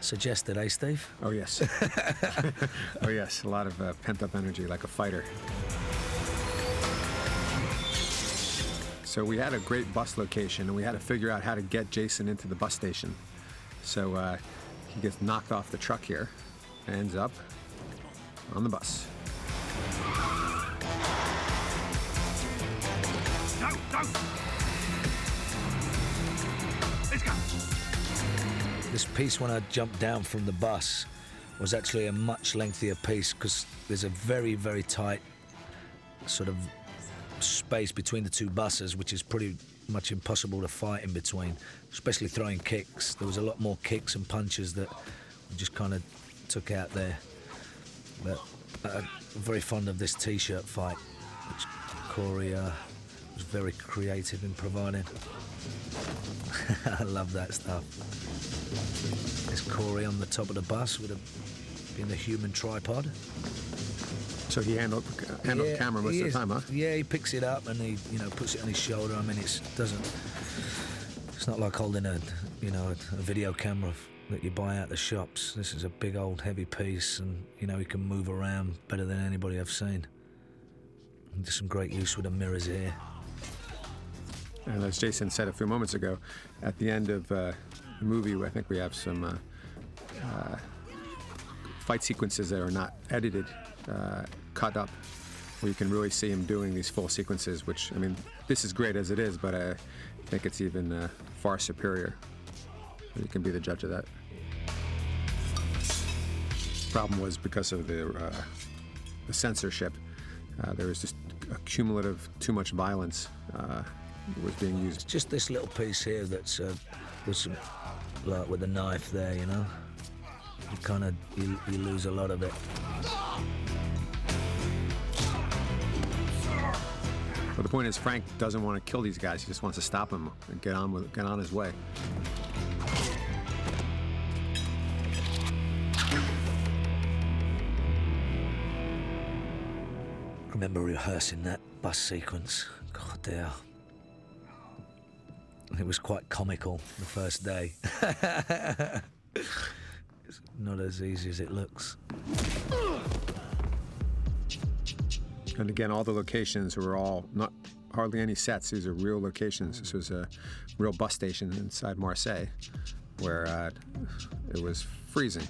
suggested, eh, Steve? Oh, yes. oh, yes. A lot of uh, pent up energy, like a fighter. So we had a great bus location, and we had to figure out how to get Jason into the bus station. So uh, he gets knocked off the truck here, ends up on the bus. No, no! Let's go! This piece, when I jumped down from the bus, was actually a much lengthier piece because there's a very, very tight sort of space between the two buses, which is pretty much impossible to fight in between, especially throwing kicks. There was a lot more kicks and punches that we just kind of took out there. But uh, I'm very fond of this t-shirt fight, which Corey uh, was very creative in providing. I love that stuff. There's Corey on the top of the bus with a being a human tripod. So he handled handled the camera most of the is. time, huh? Yeah, he picks it up and he, you know, puts it on his shoulder. I mean, it doesn't. It's not like holding a, you know, a, a video camera that you buy out the shops. This is a big old heavy piece, and you know, he can move around better than anybody I've seen. And There's some great use with the mirrors here. And as Jason said a few moments ago, at the end of uh, the movie, I think we have some uh, uh, fight sequences that are not edited, uh, cut up, where you can really see him doing these full sequences. Which I mean, this is great as it is, but I think it's even uh, far superior. You can be the judge of that. Problem was because of the, uh, the censorship. Uh, there was just a cumulative too much violence uh, was being used. Just this little piece here that's uh, with some, like with a knife there, you know. You kind of you, you lose a lot of it. But the point is, Frank doesn't want to kill these guys. He just wants to stop them and get on with get on his way. remember rehearsing that bus sequence. God dear. It was quite comical the first day. it's not as easy as it looks. And again, all the locations were all not hardly any sets. These are real locations. This was a real bus station inside Marseille, where uh, it was freezing.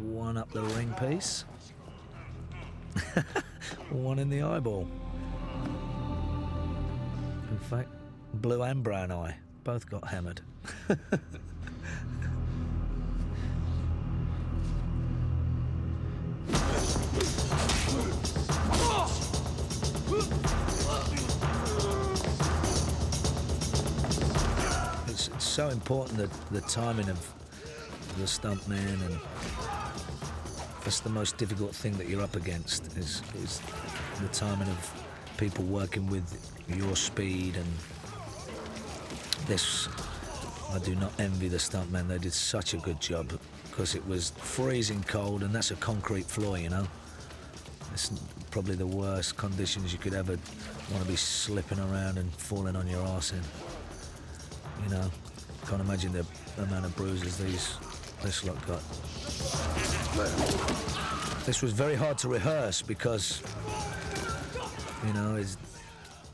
One up the ring piece. One in the eyeball. In fact, blue and brown eye both got hammered. It's, it's so important that the timing of the stuntman and that's the most difficult thing that you're up against is, is the timing of people working with your speed and this I do not envy the stuntmen. They did such a good job because it was freezing cold and that's a concrete floor you know? It's probably the worst conditions you could ever want to be slipping around and falling on your arse in. You know? Can't imagine the amount of bruises these this lot got. This was very hard to rehearse because, you know,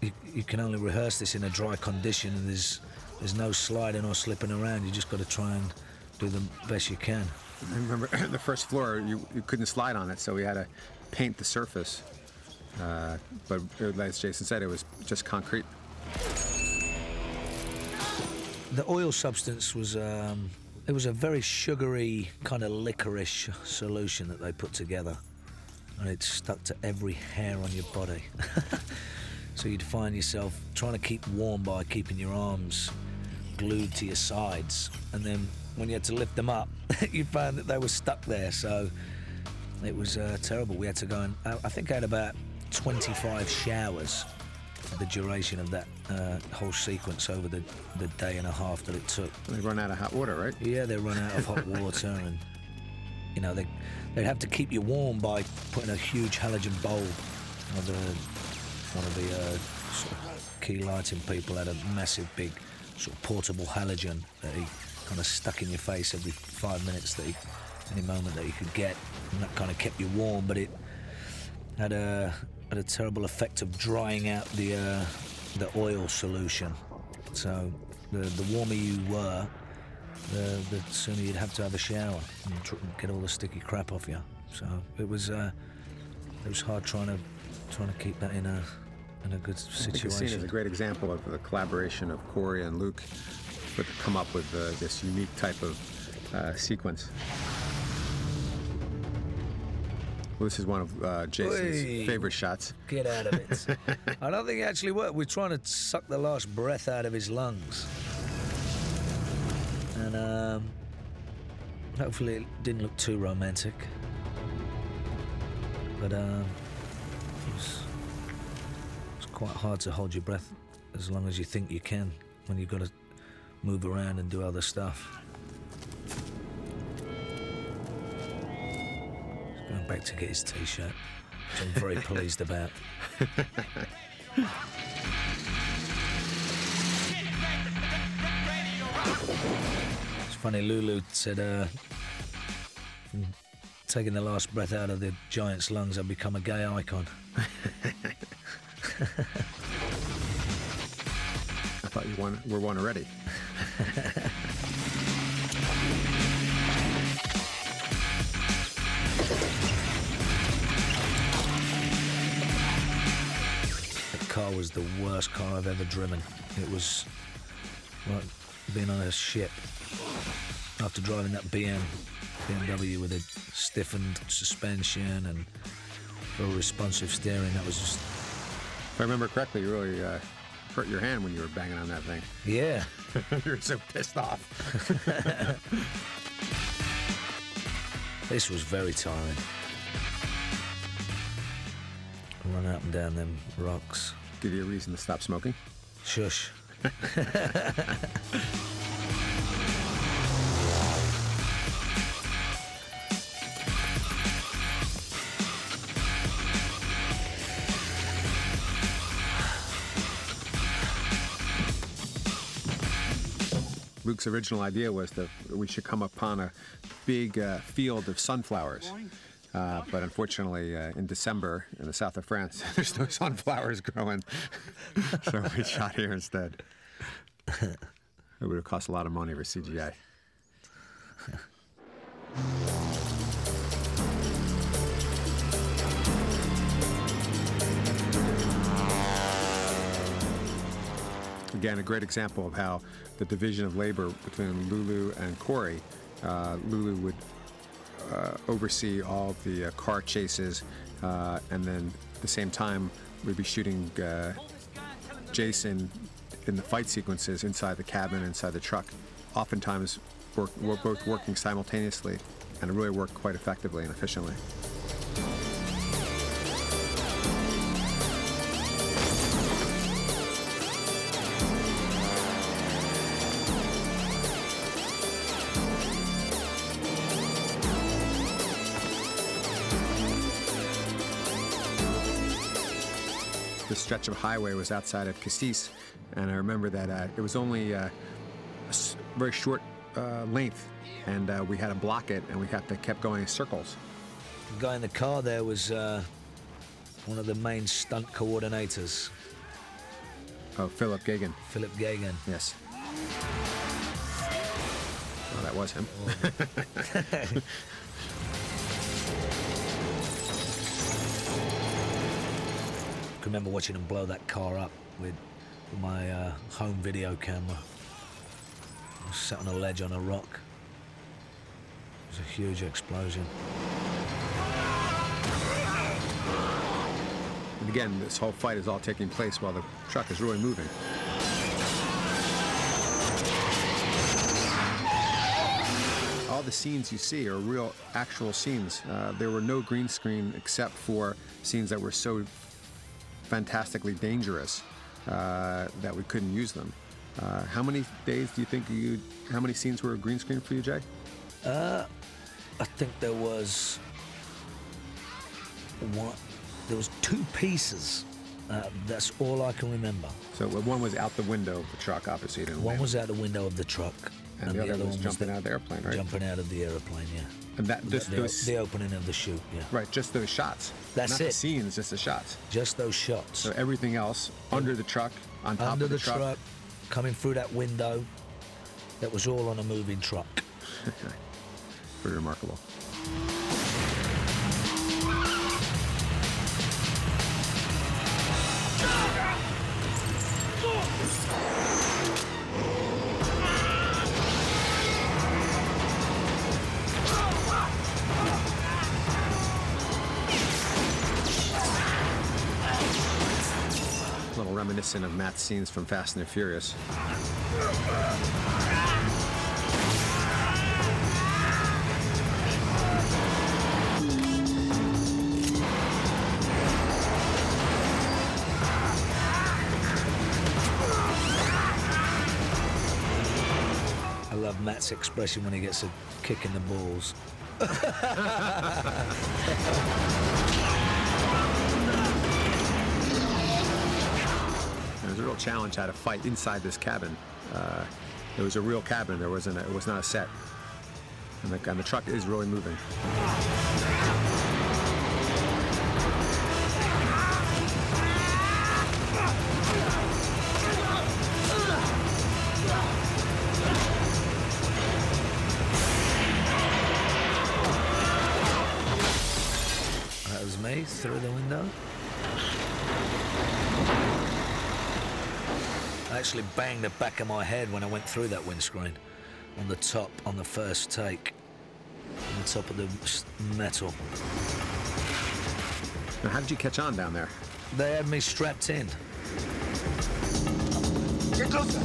you, you can only rehearse this in a dry condition. And there's, there's no sliding or slipping around. You just got to try and do the best you can. I remember the first floor, you, you couldn't slide on it, so we had to paint the surface. Uh, but uh, as Jason said, it was just concrete. The oil substance was um, it was a very sugary kind of licorice solution that they put together, and it stuck to every hair on your body. so you'd find yourself trying to keep warm by keeping your arms glued to your sides, and then when you had to lift them up, you found that they were stuck there. So it was uh, terrible. We had to go and I I think I had about 25 showers for the duration of that uh, whole sequence over the, the day and a half that it took. They run out of hot water, right? Yeah, they run out of hot water and you know, they, they'd have to keep you warm by putting a huge halogen bulb. One of the, one of the uh, sort of key lighting people had a massive, big, sort of portable halogen that he kind of stuck in your face every five minutes that he, any moment that he could get, and that kind of kept you warm. But it had a had a terrible effect of drying out the uh, the oil solution. So the the warmer you were, the, the sooner you'd have to have a shower and tr- get all the sticky crap off you. So it was uh, it was hard trying to trying to keep that in a in a good I think the scene is a great example of the collaboration of Corey and Luc to come up with uh, this unique type of uh, sequence. Well, this is one of uh, Jason's Oi. favorite shots. Get out of it. I don't think it actually worked. We're trying to suck the last breath out of his lungs. And um, hopefully it didn't look too romantic. But um, it was, quite hard to hold your breath as long as you think you can when you've got to move around and do other stuff. He's going back to get his t-shirt, which I'm very pleased about. It's funny, Lulu said, uh, "Mm, taking the last breath out of the giant's lungs, I've become a gay icon. I thought you won, were one already. Car was the worst car I've ever driven. It was like being on a ship. After driving that BM, BMW with a stiffened suspension and very responsive steering, that was just If I remember correctly, you really uh, hurt your hand when you were banging on that thing. Yeah. you were so pissed off. This was very tiring. Running up and down them rocks. Give you a reason to stop smoking? Shush. Luc's original idea was that we should come upon a big uh, field of sunflowers. Uh, but unfortunately, uh, in December in the south of France, there's no sunflowers growing. so we shot here instead. It would have cost a lot of money for CGI. Again, a great example of how the division of labor between Lulu and Corey. Uh, Lulu would uh, oversee all the uh, car chases, uh, and then at the same time, we'd be shooting uh, Jason in the fight sequences inside the cabin, inside the truck. Oftentimes, we're both working simultaneously, and it really worked quite effectively and efficiently. Stretch of highway was outside of Cassis, and I remember that uh, it was only uh, a very short uh, length, and uh, we had to block it, and we had to kept going in circles. The guy in the car there was uh, one of the main stunt coordinators. Oh, Philippe Guégan. Philippe Guégan. Yes. Oh, that was him. can remember watching him blow that car up with my uh, home video camera. I was sat on a ledge on a rock. It was a huge explosion. And again, this whole fight is all taking place while the truck is really moving. All the scenes you see are real, actual scenes. Uh, there were no green screen except for scenes that were so fantastically dangerous uh, that we couldn't use them. Uh, how many days do you think you? How many scenes were green screen for you, Jay? Uh, I think there was one. There was two pieces. Uh, that's all I can remember. So one was out the window of the truck, obviously. One land. was out the window of the truck, And the other was one jumping out of the airplane, right? Jumping out of the airplane, yeah. And that this the, those the opening of the chute, yeah. right, just those shots. That's Not the it. scenes, just the shots. Just those shots. So everything else under the truck, on top Under of the, the truck, coming through that window. That was all on a moving truck. Pretty remarkable. Reminiscent of Matt's scenes from Fast and the Furious. I love Matt's expression when he gets a kick in the balls. challenge how to fight inside this cabin. Uh, it was a real cabin. There wasn't. A, it was not a set. And the, and the truck is really moving. That was me through the window. Actually banged the back of my head when I went through that windscreen on the top on the first take. On the top of the metal. Now, how did you catch on down there? They had me strapped in. Get closer.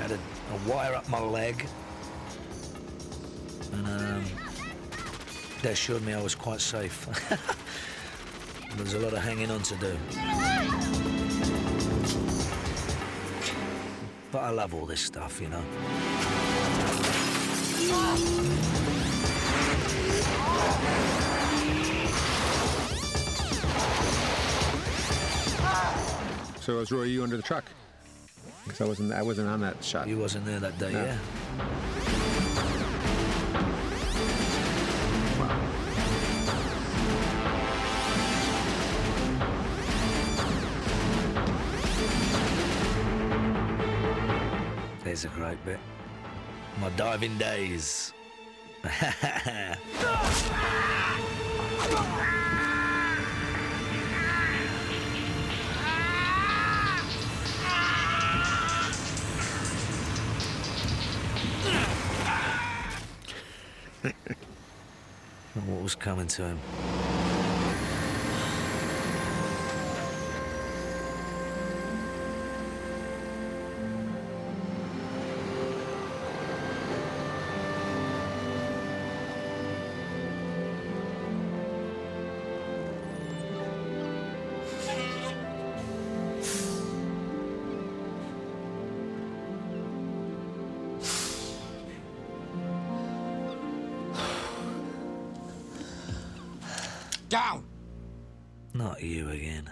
had a, a wire up my leg. And um, they assured me I was quite safe. There's a lot of hanging on to do. But I love all this stuff, you know. So it was Roy you under the truck. 'Cause I wasn't. I wasn't on that shot. You wasn't there that day, No. yeah. There's a great bit. My diving days. what was coming to him? Down. Not you again.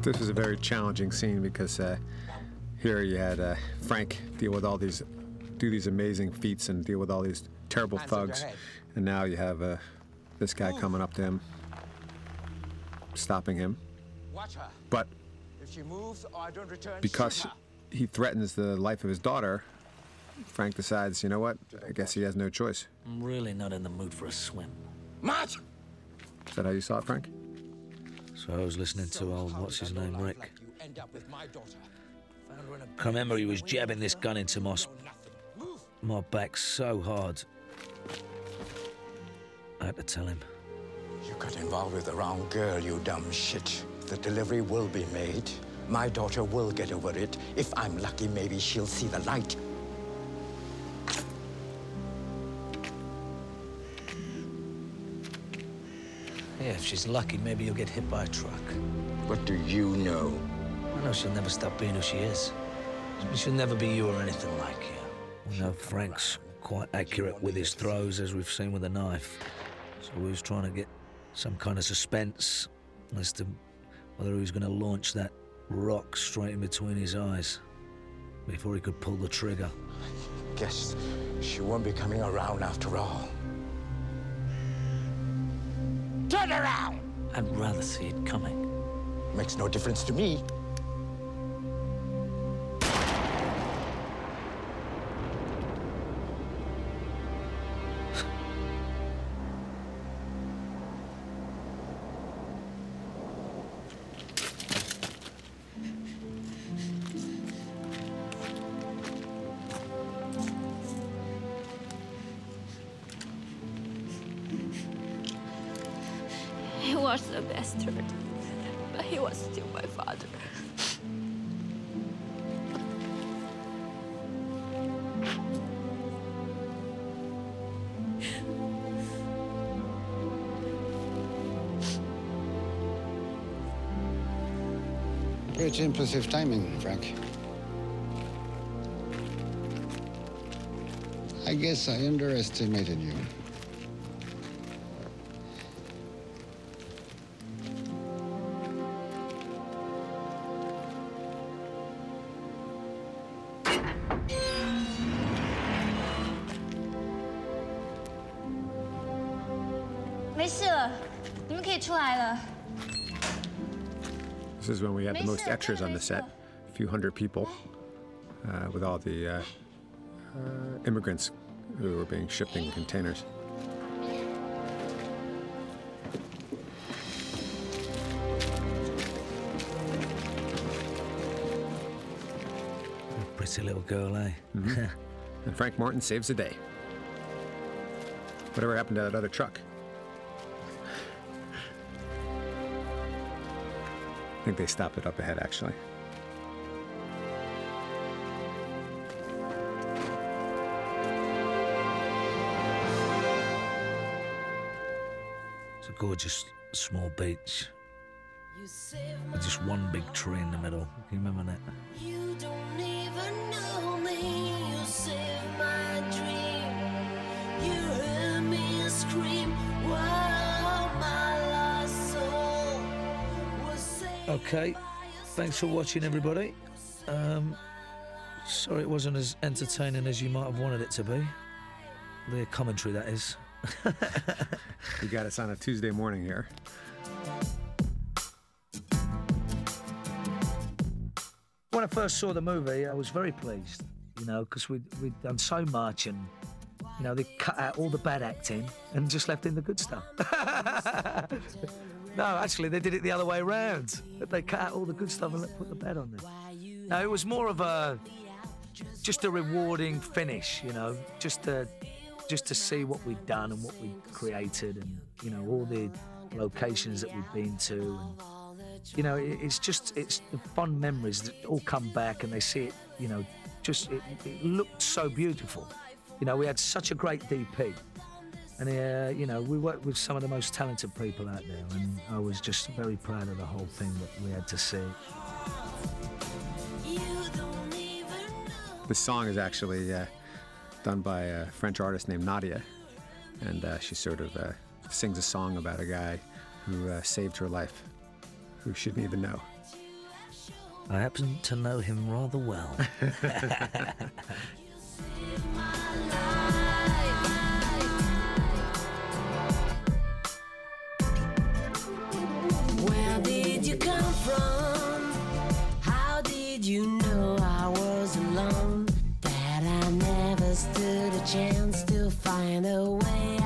This was a very challenging scene because uh, here you had uh, Frank deal with all these, do these amazing feats and deal with all these terrible Hands thugs, and now you have uh, this guy coming up to him, stopping him. Watch her. But If she moves I don't return, because he threatens the life of his daughter, Frank decides, you know what? I guess he has no choice. I'm really not in the mood for a swim. March. Is that how you saw it, Frank? So I was listening to old, what's his name, Rick. You end up with my daughter. I remember he was jabbing this gun into my, s- my back so hard. I had to tell him. You got involved with the wrong girl, you dumb shit. The delivery will be made. My daughter will get over it. If I'm lucky, maybe she'll see the light. Yeah, if she's lucky, maybe you'll get hit by a truck. What do you know? I know she'll never stop being who she is. She'll never be you or anything like you. You know, Frank's quite accurate with his throws, as we've seen with the knife. So we was trying to get some kind of suspense as to whether he was going to launch that rock straight in between his eyes before he could pull the trigger. Guess she won't be coming around after all. Turn around! I'd rather see it coming. Makes no difference to me. Great impressive timing, Frank. I guess I underestimated you. This is when we had the most extras on the set, a few hundred people, uh, with all the uh, uh, immigrants who were being shipped in containers. Pretty little girl, eh? Mhm. and Frank Martin saves the day. Whatever happened to that other truck? Think they stopped it up ahead, actually. It's a gorgeous small beach. With just one big tree in the middle. Can you remember that? You don't even know me. You saved my dream. You heard me scream. While Okay, thanks for watching, everybody. Um, sorry it wasn't as entertaining as you might have wanted it to be. The commentary, that is. You got us on a Tuesday morning here. When I first saw the movie, I was very pleased, you know, because we'd, we'd done so much and, you know, they cut out all the bad acting and just left in the good stuff. no, actually, they did it the other way around. They cut out all the good stuff and put the bad on there. No, it was more of a, just a rewarding finish, you know, just to, just to see what we'd done and what we'd created and, you know, all the locations that we'd been to and, you know, it, it's just it's the fond memories that all come back and they see it. You know, just it, it looked so beautiful. You know, we had such a great DP, and uh, you know, we worked with some of the most talented people out there, and I was just very proud of the whole thing that we had to see. This song is actually uh, done by a French artist named Nadiya, and uh, she sort of uh, sings a song about a guy who uh, saved her life, who she didn't even know. I happen to know him rather well. come from? How did you know I was alone? That I never stood a chance to find a way